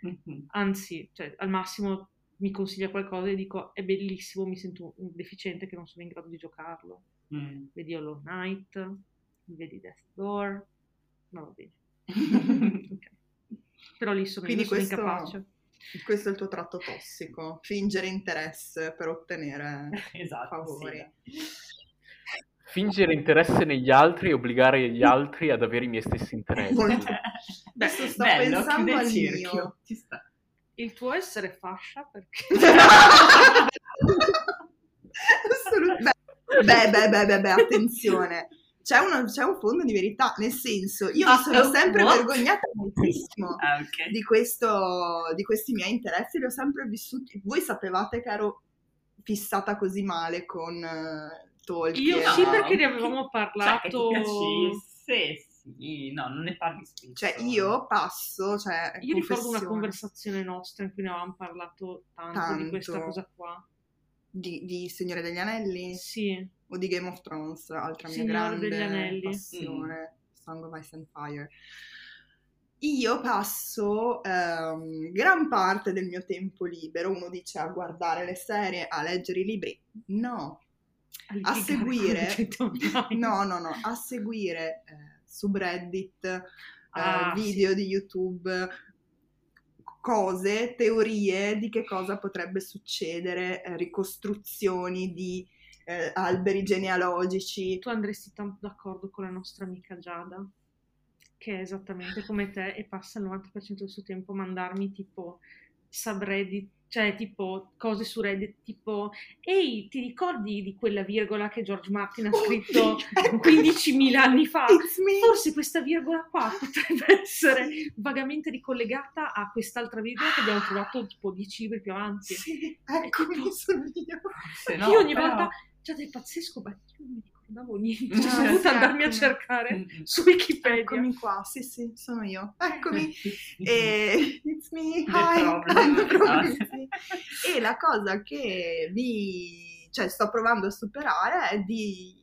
Mhm. anzi cioè, al massimo mi consiglia qualcosa e dico è bellissimo mi sento un deficiente che non sono in grado di giocarlo Mm. vedi Hollow Knight vedi Death Door ma va bene Ok. però lì sono, Quindi io sono questo- incapace Questo è il tuo tratto tossico, fingere interesse per ottenere <laughs> esatto, favori. sì. Fingere interesse negli altri e obbligare gli <laughs> altri ad avere i miei stessi interessi. Molto. Beh, Adesso sto Bello, pensando al cerchio. mio. Ci sta. il tuo essere fascia perché <laughs> Assolut- beh, beh, beh, beh, beh, attenzione. C'è, uno- c'è un fondo di verità, nel senso, io mi Ah, sono oh, sempre what? vergognata moltissimo Ah, ok. di, questo, di questi miei interessi, li ho sempre vissuti. Voi sapevate che ero fissata così male con eh, Tolkien? io sì perché ne avevamo Cioè, che parlato sì, no, non ne parli spesso. Cioè, io passo, cioè, io ricordo una conversazione nostra in cui ne avevamo parlato tanto, di Tanto. questa cosa qua di, di Signore degli Anelli sì o di Game of Thrones, altra mia Signore grande degli Anelli. passione, Song of Ice and Fire. Io passo ehm, gran parte del mio tempo libero, uno dice a guardare le serie, a leggere i libri. No, a seguire, no, no, no, a seguire eh, subreddit, eh, Ah, video di YouTube, cose, teorie di che cosa potrebbe succedere, eh, ricostruzioni di eh, alberi genealogici. tu andresti tanto d'accordo con la nostra amica Giada che è esattamente come te e passa il 90% del suo tempo a mandarmi tipo subreddit cioè tipo cose su Reddit tipo ehi ti ricordi di quella virgola che George Martin ha scritto <laughs> 15.000 anni fa? Forse questa virgola qua potrebbe essere vagamente ricollegata a quest'altra virgola che abbiamo trovato tipo 10 libri più avanti. Sì, eccomi, sono io. Se no, io ogni però- volta cioè è pazzesco ma io mi ricordavo niente cioè, sono sì, dovuta andarmi a eccomi. cercare Mm. su Wikipedia Eccomi qua, sì, sì, sono io. Eccomi. Mm. <laughs> E it's me, hi, <laughs> sì. E la cosa che vi, cioè, sto provando a superare è di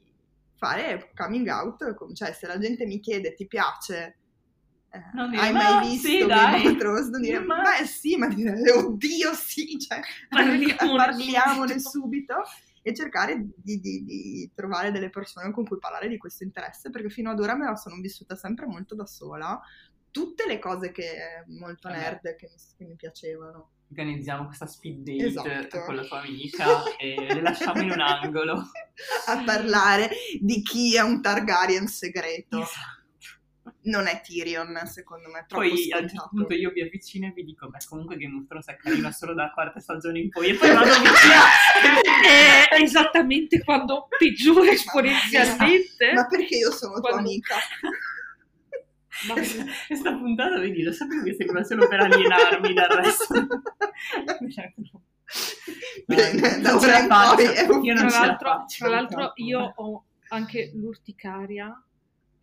fare coming out, cioè se la gente mi chiede ti piace, eh, Non dire, hai "Ma mai visto sì, Game dai." of Thrones? Non dire, Ma- beh sì, ma dire, oddio sì, cioè, Parliamone <laughs> parliamone subito. subito e cercare di, di- di trovare delle persone con cui parlare di questo interesse, perché fino ad ora me la sono vissuta sempre molto da sola. Tutte le cose che molto nerd che mi, che mi piacevano. Organizziamo questa speed date Esatto. con la tua amica e le lasciamo in un angolo. <laughs> a parlare di chi è un Targaryen segreto. Esatto. Non è Tyrion, secondo me, troppo Poi a un certo punto io vi avvicino e vi dico, beh comunque Game of Thrones è carino solo dalla quarta stagione in poi e poi vado via. <laughs> è esattamente quando peggiora esponenzialmente Ma perché io sono tua Quando- amica? <laughs> Ma- Questa puntata, vedi, lo sapevo che serviva solo per alienarmi dal resto. <laughs> Bene, da ora in poi è un- tra l'altro, tra l'altro io ho anche l'urticaria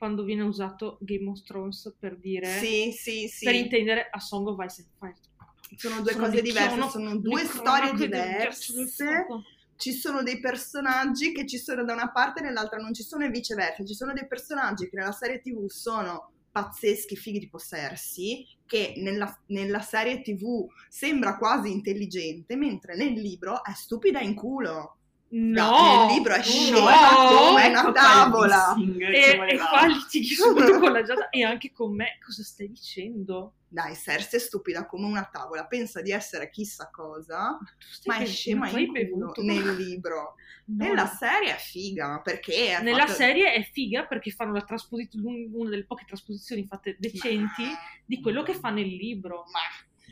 quando viene usato Game of Thrones per dire Sì, sì, sì. per intendere a Song of Ice and Fire Sono due Sono cose diverse, sono le due storie diverse. fuoco. Ci sono dei personaggi che ci sono da una parte e nell'altra non ci sono e viceversa. Ci sono dei personaggi che nella serie TV sono pazzeschi, fighi tipo Cersei, che nella, nella serie tv sembra quasi intelligente, mentre nel libro è stupida in culo. No, nel libro è no, scema come ecco una tavola. E, e qua litighi subito con la Giada e anche con me. Cosa stai dicendo? Dai, Cersei è stupida come una tavola, pensa di essere chissa cosa, Tu stai ma è scema in culo bevuto? nel libro. No, Nella serie è figa, perché è Nella fatto- serie è figa perché fanno la trasposizione, una delle poche trasposizioni fatte decenti Ma- di quello che fa nel libro. Ma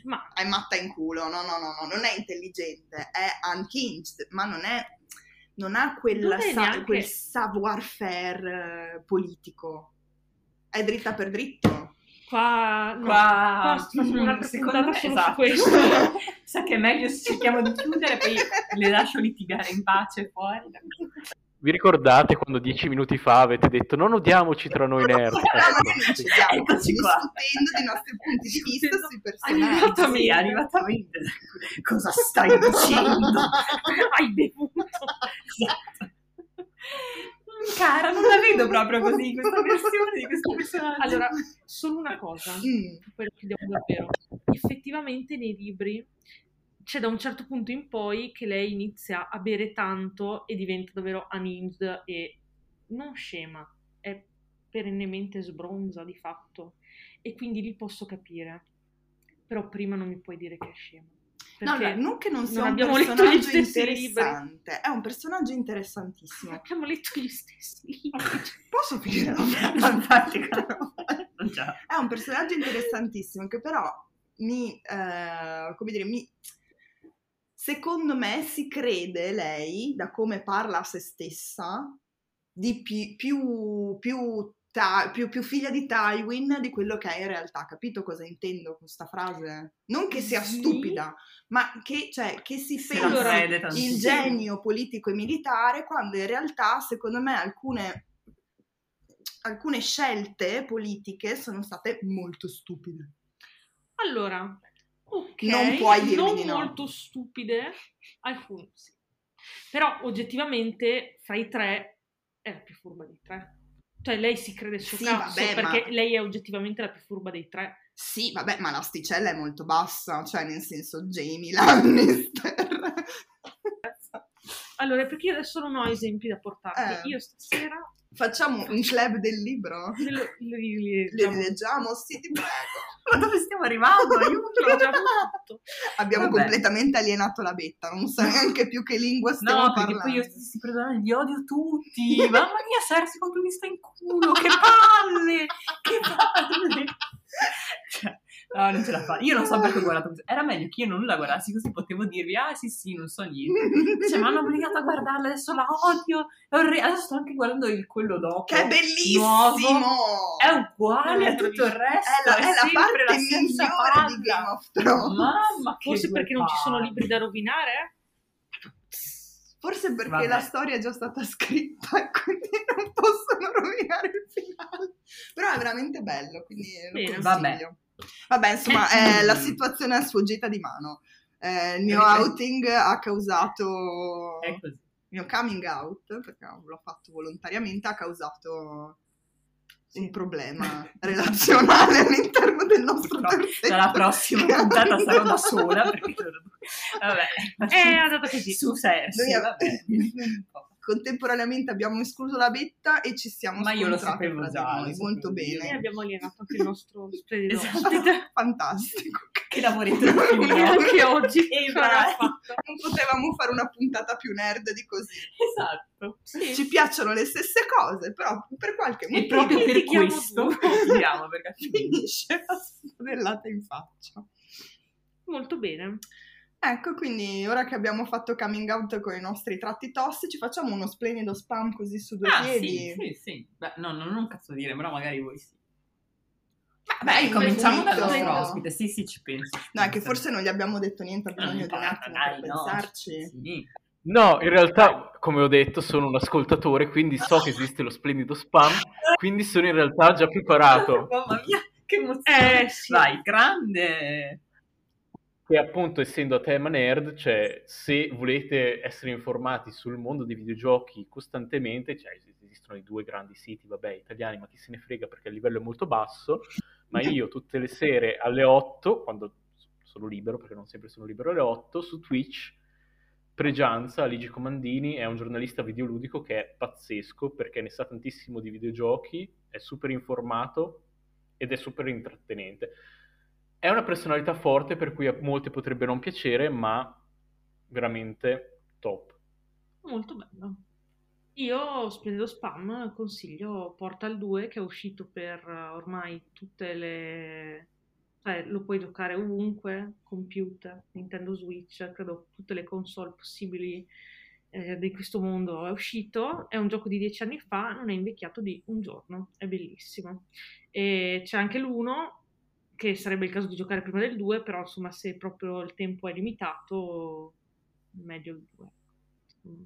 Ma è matta in culo, no, no, no, no, non è intelligente, è unhinged, ma non è, non ha quel, Non è sa- neanche- quel savoir-faire eh, politico. È dritta per dritto. qua, no, Qua, qua <laughs> un'altra secondo me, esatto. su questo. <laughs> Sa che è meglio se cerchiamo di chiudere, poi le lascio litigare in pace fuori. Vi ricordate quando dieci minuti fa avete detto non odiamoci tra noi nerd? Ci qua. discutendo dei nostri punti di vista sui personaggi. Arrivatamente. Sì, arrivatamente. Cosa stai dicendo? <laughs> Hai bevuto. Esatto. Cara, non la vedo proprio così, questa versione di questo personaggio. Allora, solo una cosa, Mm. poi lo chiudiamo davvero. Effettivamente nei libri c'è da un certo punto in poi che lei inizia a bere tanto e diventa davvero unhinged e non scema, è perennemente sbronza di fatto. E quindi li posso capire. Però prima non mi puoi dire che è scema. No, Perché no, non che non sia non un abbiamo letto gli personaggio stessi interessante, è un personaggio interessantissimo. abbiamo letto gli stessi libri. Posso finire <laughs> la <laughs> già. È un personaggio interessantissimo che però mi, eh, come dire, mi, secondo me si crede lei, da come parla a se stessa, di pi- più, più, ta- più- più figlia di Tywin di quello che è in realtà. Capito cosa intendo con questa frase? Non che sia Sì. stupida, ma che, cioè, che si pensa il genio politico e militare quando in realtà, secondo me, alcune, alcune scelte politiche sono state molto stupide. Allora, ok, Non puoi dirmi non di no. molto stupide, alcune sì. Però oggettivamente fra i tre è la più furba dei tre. Cioè lei si crede il suo Sì, cazzo vabbè, perché ma- lei è oggettivamente la più furba dei tre. Sì, vabbè, ma l'asticella è molto bassa, cioè nel senso Jamie Lannister. Allora, perché io adesso non ho esempi da portarti. Eh. Io stasera Facciamo un club del libro? le, le- le- le- Le leggiamo? Sì, ti prego. Ma dove stiamo arrivando? Aiuto! l'ho <laughs> già fatto. Abbiamo Vabbè. completamente alienato la betta, non so neanche più che lingua stiamo No, perché parlando. poi io stessi perdonando, li odio tutti. Mamma mia, Cersei quanto mi sta in culo, che palle! Che palle! <laughs> Cioè, no, non ce la fa. Io non so perché ho guardato questo. Era meglio che io non la guardassi così potevo dirvi, ah sì sì, non so niente. Cioè, mi hanno obbligato a guardarla, adesso la odio. È Adesso sto anche guardando il quello dopo. Che è bellissimo! Nuovo. È uguale a tutto il resto. È la, è la sempre parte la stessa migliore di. Game of Thrones. Mamma, che Forse perché non ci sono libri da rovinare? Forse perché Vabbè. la storia è già stata scritta e quindi <laughs> non possono rovinare il finale. Però è veramente bello, quindi lo Bene. consiglio. Vabbè. Vabbè, insomma, Eh, eh, la situazione è sfuggita di mano. Eh, il mio outing ha causato... È così. Il mio coming out, perché l'ho fatto volontariamente, ha causato un problema relazionale all'interno del nostro terzetto. Dalla prossima puntata sarò da sola perché <laughs> vabbè È andata così. su Noi- vabbè. <laughs> Contemporaneamente abbiamo escluso la betta e ci siamo Ma io lo sapevo già, noi, lo sapevo molto. E bene. abbiamo alienato anche il nostro <laughs> splendido Esatto. Fantastico. che lavoretto. <laughs> Anche oggi E fatta. Non potevamo fare una puntata più nerd di così. esatto Sì. Ci piacciono le stesse cose, però per qualche e motivo proprio per questo <laughs> finisce la spodellata in faccia. Molto bene. Ecco, quindi ora che abbiamo fatto coming out con i nostri tratti tossici, facciamo uno splendido spam così su due ah piedi. sì sì sì Beh, no non un cazzo dire però magari voi sì Beh, Beh, cominciamo dal nostro ospite sì sì ci penso ci No, è che penso. forse non gli abbiamo detto niente, ha Non bisogno di un attimo dai, per no, pensarci. sì. No, in realtà, come ho detto, sono un ascoltatore, quindi so che esiste lo splendido spam, quindi sono in realtà già preparato. <laughs> mamma mia che emozione Eh, sì. vai grande E appunto, essendo a tema nerd, cioè, se volete essere informati sul mondo dei videogiochi costantemente, cioè, esistono i due grandi siti, vabbè, italiani, ma chi se ne frega perché il livello è molto basso, ma io tutte le sere alle 8, quando sono libero, perché non sempre sono libero alle 8, su Twitch, Pregianza, Aligi Comandini, è un giornalista videoludico che è pazzesco perché ne sa tantissimo di videogiochi, è super informato ed è super intrattenente. È una personalità forte per cui a molti potrebbe non piacere, ma veramente top. Molto bello. Io, splendido spam, consiglio Portal 2 che è uscito per ormai tutte le... cioè lo puoi giocare ovunque, computer, Nintendo Switch, credo tutte le console possibili eh, di questo mondo è uscito, è un gioco di dieci anni fa, non è invecchiato di un giorno, è bellissimo. E c'è anche l'uno che sarebbe il caso di giocare prima del 2, però insomma se proprio il tempo è limitato, meglio il 2. Mm.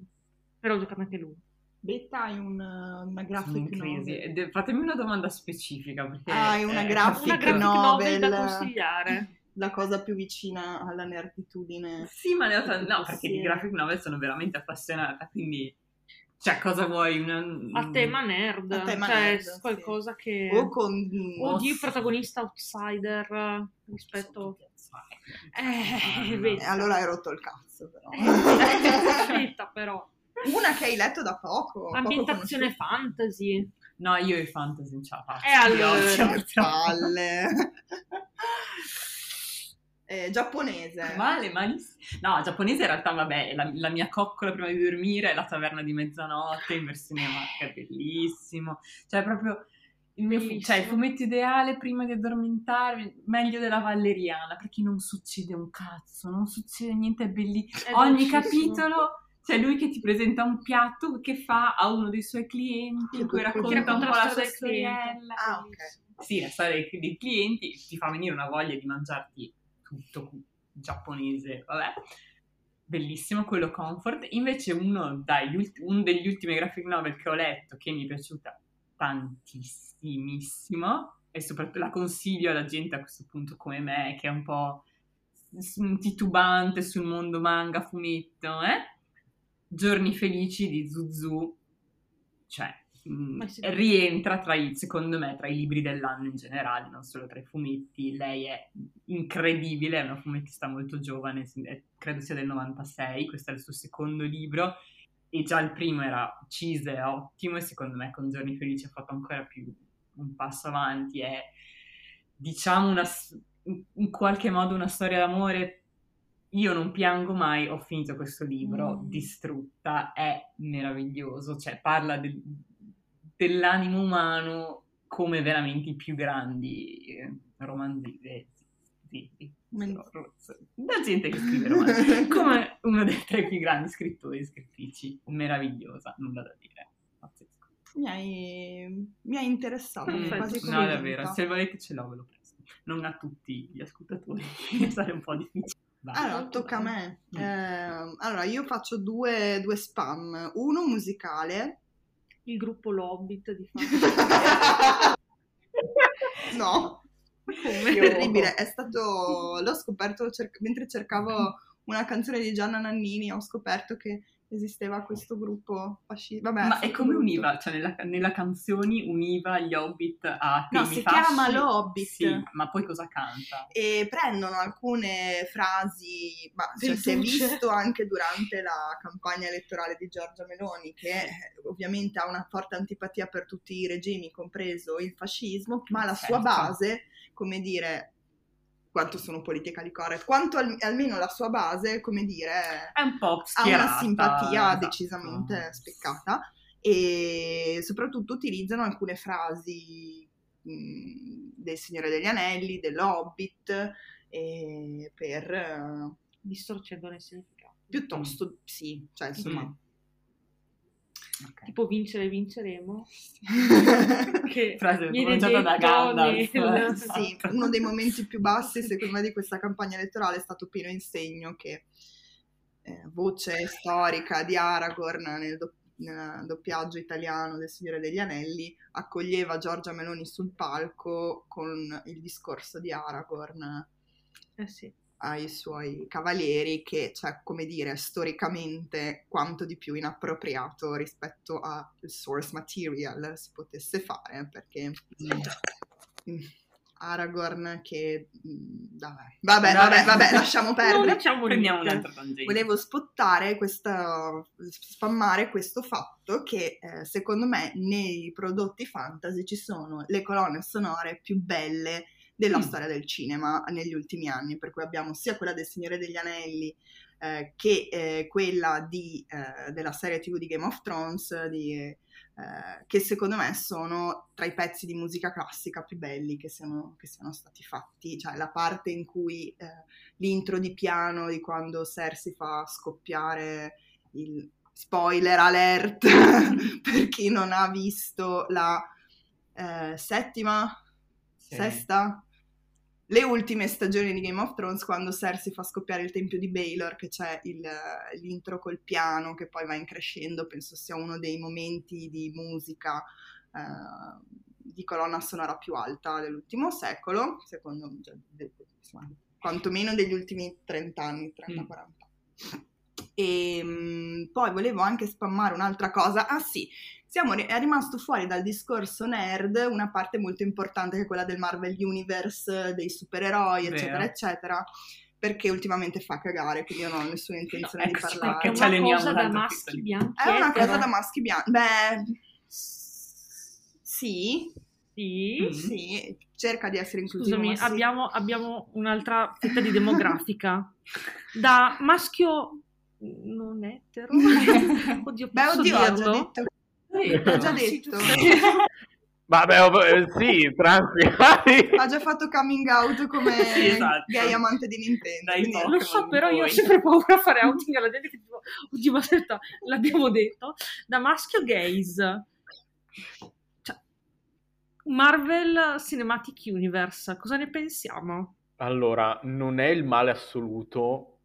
Però ho giocato anche l'uno. Betta hai un, una graphic novel. Fatemi una domanda specifica. Perché hai una, eh, graphic, una graphic novel, novel da consigliare. <laughs> La cosa più vicina alla nerditudine. Sì, ma ne ho no, perché di graphic novel sono veramente appassionata, quindi cioè, cosa vuoi? Una... A tema nerd, A tema cioè nerd, qualcosa sì. che... O con... o di protagonista outsider rispetto... Eh. Eh, allora hai rotto il cazzo, però. Aspetta, però. Una che hai letto da poco. poco Ambientazione conosciuta. fantasy. No, io i fantasy non ce la faccio. E allora? Palle. Eh, giapponese. Male, malissimo. No, giapponese in realtà, vabbè, la, la mia coccola prima di dormire è la taverna di mezzanotte in versione <laughs> è bellissimo. Cioè, proprio il, mio fu- Bellissimo. cioè, il fumetto ideale prima di addormentarmi, meglio della Valeriana, perché non succede un cazzo, non succede niente, è bellissimo. È Ogni capitolo c'è lui che ti presenta un piatto che fa a uno dei suoi clienti, in cui racconta, racconta un po' la sua storiella. Ah, ok. Sì, la storia dei, dei clienti ti fa venire una voglia di mangiarti tutto giapponese, vabbè. Bellissimo quello comfort. Invece uno, dai, ulti- uno degli ultimi graphic novel che ho letto che mi è piaciuta tantissimissimo e soprattutto la consiglio alla gente a questo punto come me che è un po' titubante sul mondo manga, fumetto, eh? Giorni felici di Zuzu, cioè mh, sì. rientra tra i, secondo me, tra i libri dell'anno in generale, non solo tra i fumetti. Lei è incredibile, è una fumettista molto giovane, è- credo sia del 96, questo è il suo secondo libro e già il primo era Cise, ottimo e secondo me con Giorni Felici ha fatto ancora più un passo avanti, è diciamo una, in qualche modo una storia d'amore. Io non piango mai, ho finito questo libro, Mm. distrutta, è meraviglioso, cioè parla del- dell'animo umano come veramente i più grandi eh, romanzi. eh, sì, sì, ro- da gente che scrive romanzi, <laughs> come uno dei tre più grandi scrittori e scrittrici, meravigliosa, nulla da dire, pazzesco. Mi hai, mi hai interessato, Mm, quasi No, convinta. davvero, se volete ce l'ho, ve lo presto. Non a tutti gli ascoltatori, <laughs> sarà un po' difficile. Vai. Allora, tocca a me. Mm. Eh, allora, io faccio due, due spam. Uno musicale. Il gruppo Lobbit di <laughs> fatto. no, Come? terribile. È stato... L'ho scoperto cer- mentre cercavo una canzone di Gianna Nannini. Ho scoperto che esisteva questo gruppo fascista. Vabbè, Ma è e come brutto. univa? Cioè, nella, nella canzoni univa gli Hobbit a No, si fasci? chiama L'Hobbit. Sì, ma poi cosa canta? e prendono alcune frasi, ma cioè, si è visto anche durante la campagna elettorale di Giorgia Meloni, che ovviamente ha una forte antipatia per tutti i regimi, compreso il fascismo, ma la sua Certo. base, come dire, quanto sono politically correct, quanto al- almeno la sua base, come dire, È un po' ha una simpatia esatto. decisamente speccata e soprattutto utilizzano alcune frasi mh, del Signore degli Anelli, dell'Hobbit, per eh, Distorcendone il significato. piuttosto sì, cioè insomma. Ok. Tipo vincere vinceremo. <laughs> Che Frase pronunciata da Gandalf. nel- sì, uno dei momenti più bassi secondo me di questa campagna elettorale è stato Pino Insegno che eh, voce storica di Aragorn nel, do- nel doppiaggio italiano del Signore degli Anelli accoglieva Giorgia Meloni sul palco con il discorso di Aragorn Eh sì. Ai suoi cavalieri che, cioè, come dire, storicamente quanto di più inappropriato rispetto al source material si potesse fare, perché mm, Aragorn che... mm, Vabbè, vabbè, vabbè, vabbè, lasciamo perdere. facciamo Prendiamo un'altra tangente. Volevo spottare questa, spammare questo fatto che eh, secondo me nei prodotti fantasy ci sono le colonne sonore più belle della Mm. storia del cinema negli ultimi anni, per cui abbiamo sia quella del Signore degli Anelli eh, che eh, quella di, eh, della serie TV di Game of Thrones, di, eh, che secondo me sono tra i pezzi di musica classica più belli che siano, che siano stati fatti, cioè la parte in cui eh, l'intro di piano di quando Cersei fa scoppiare il spoiler alert <laughs> per chi non ha visto la eh, settima. Sesta, le ultime stagioni di Game of Thrones quando Cersei fa scoppiare il tempio di Baelor che c'è il- l'intro col piano che poi va increscendo, penso sia uno dei momenti di musica eh, di colonna sonora più alta dell'ultimo secolo, secondo me, cioè, insomma, quantomeno degli ultimi 30 anni, 30-40. E mm, poi volevo anche spammare un'altra cosa. Ah sì, siamo è rimasto fuori dal discorso nerd una parte molto importante che è quella del Marvel Universe, dei supereroi, Vero. eccetera, eccetera. Perché ultimamente fa cagare, quindi io non ho nessuna intenzione di eccoci parlare. È Ci una alleniamo cosa da maschi bianchi. È una cosa etero. da maschi bianchi. Beh, sì, Sì. Mm. sì, cerca di essere inclusivo. Scusami, sì. abbiamo, abbiamo un'altra fetta di demografica. Da maschio non etero. <laughs> Oddio, Beh, posso oddio, ha già dirlo? detto. Sì, Ha <laughs> già detto. Vabbè, oh, eh, sì, tranquilli. Ha già fatto coming out come <laughs> Sì, esatto. gay amante di Nintendo. Dai, no. Lo so, però io ho sempre paura a fare outing alla gente che tipo, oddio, ma aspetta, l'abbiamo detto. Da maschio gaze. Cioè, Marvel Cinematic Universe, cosa ne pensiamo? Allora, non è il male assoluto,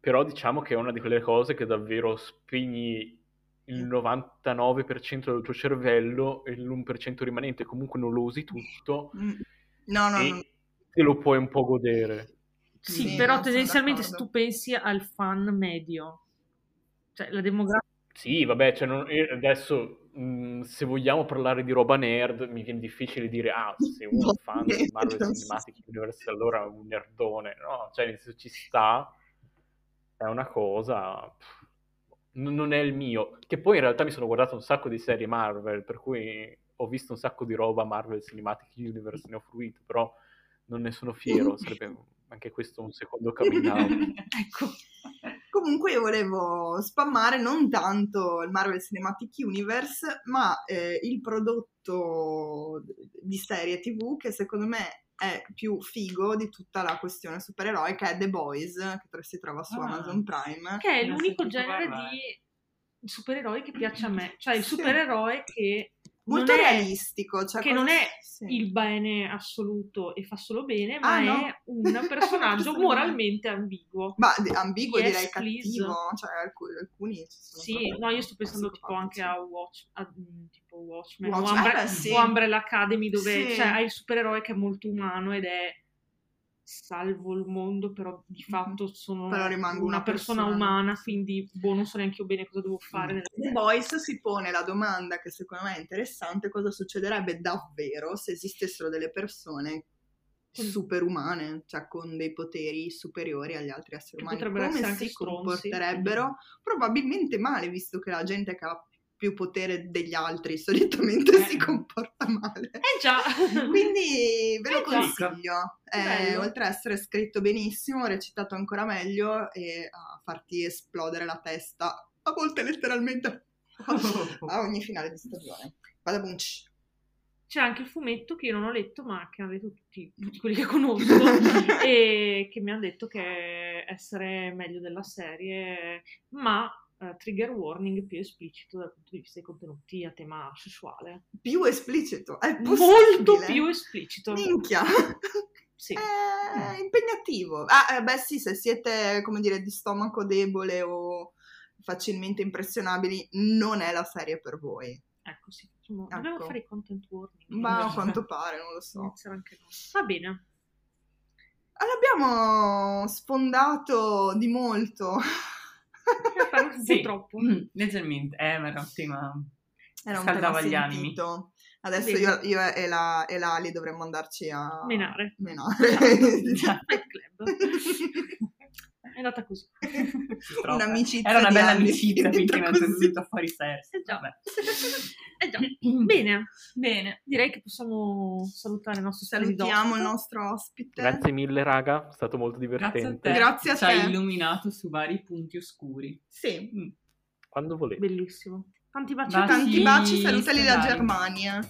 però diciamo che è una di quelle cose che davvero spegni il 99% del tuo cervello e l'1% rimanente comunque non lo usi tutto Mm. No, no, e no. te lo puoi un po' godere. Sì, Sì, però tendenzialmente se tu pensi al fan medio, cioè la demografia Sì, vabbè, cioè non- adesso mh, se vogliamo parlare di roba nerd mi viene difficile dire ah, <laughs> se uno è un fan di Marvel. Cinematic Universe allora è un nerdone, no? Cioè ci sta, è una cosa, pff, non è il mio, che poi in realtà mi sono guardato un sacco di serie Marvel, per cui ho visto un sacco di roba Marvel Cinematic Universe, ne ho fruito, però non ne sono fiero, <laughs> sarebbe anche questo un secondo coming <laughs> ecco, Comunque io volevo spammare non tanto il Marvel Cinematic Universe, ma eh, il prodotto di serie TV che secondo me è più figo di tutta la questione supereroi, che è The Boys, che si trova su Ah. Amazon Prime. che è l'unico genere parlare. di supereroi che piace a me, cioè il Sì. supereroe che Molto è realistico. Cioè che non è sì. il bene assoluto e fa solo bene, ma Ah, no. è un <laughs> personaggio moralmente ambiguo. Ma ambiguo Yes, direi please. cattivo, cioè alcuni, alcuni Sì, no, io sto pensando tipo anche a, Watch, a, mm, tipo Watchmen, Watchmen, o, Umbre- eh, sì. o Umbrella Academy dove Sì. cioè, hai il supereroe che è molto umano ed è salvo il mondo, però di fatto sono Però una una persona, persona. umana, quindi boh, non so neanche io bene cosa devo fare. nel- The Boys si pone la domanda che secondo me è interessante, cosa succederebbe davvero se esistessero delle persone superumane, cioè con dei poteri superiori agli altri esseri umani, come si stronzi. comporterebbero? Probabilmente male, visto che la gente che ha più potere degli altri solitamente Eh. si comporta male. Eh già! <laughs> Quindi ve lo Eh consiglio, Eh, oltre a essere scritto benissimo, recitato ancora meglio e a farti esplodere la testa, a volte letteralmente <laughs> a ogni finale di stagione. Vada bunch. C'è anche il fumetto che io non ho letto, ma che hanno letto tutti, tutti quelli che <laughs> conosco e che mi hanno detto che essere meglio della serie, ma eh, trigger warning più esplicito dal punto di vista dei contenuti a tema sessuale. Più esplicito, è Molto possibile? più esplicito. Minchia, Sì. <laughs> è impegnativo. Ah, eh, beh sì, se siete, come dire, di stomaco debole o facilmente impressionabili, non è la serie per voi. Ecco, sì, facciamo- dobbiamo Ecco. fare i content warning. Ma a quanto pare, non lo so. Va bene. L'abbiamo sfondato di molto. Un <laughs> Sì. po' troppo. Mm, leggermente, eh, ma era un tema... Era un Scaldava tema gli animi. Adesso io, io e, la, e la Ali dovremmo andarci a Menare. menare. <laughs> Fight Club. <laughs> È andata così. <laughs> Un'amicizia Era una bella anni amicizia finché non dentro è così. venuto fuori Cersei. Eh già. Eh già. <clears throat> Bene, Bene. direi che possiamo salutare il nostro Salutiamo il nostro ospite. Grazie mille, raga, è stato molto Grazie a divertente. te. Grazie a Ci hai illuminato su vari punti oscuri. Sì. Mm. Quando volete. Bellissimo. Tanti baci. Baci. Tanti baci, salutali stellari. Germania.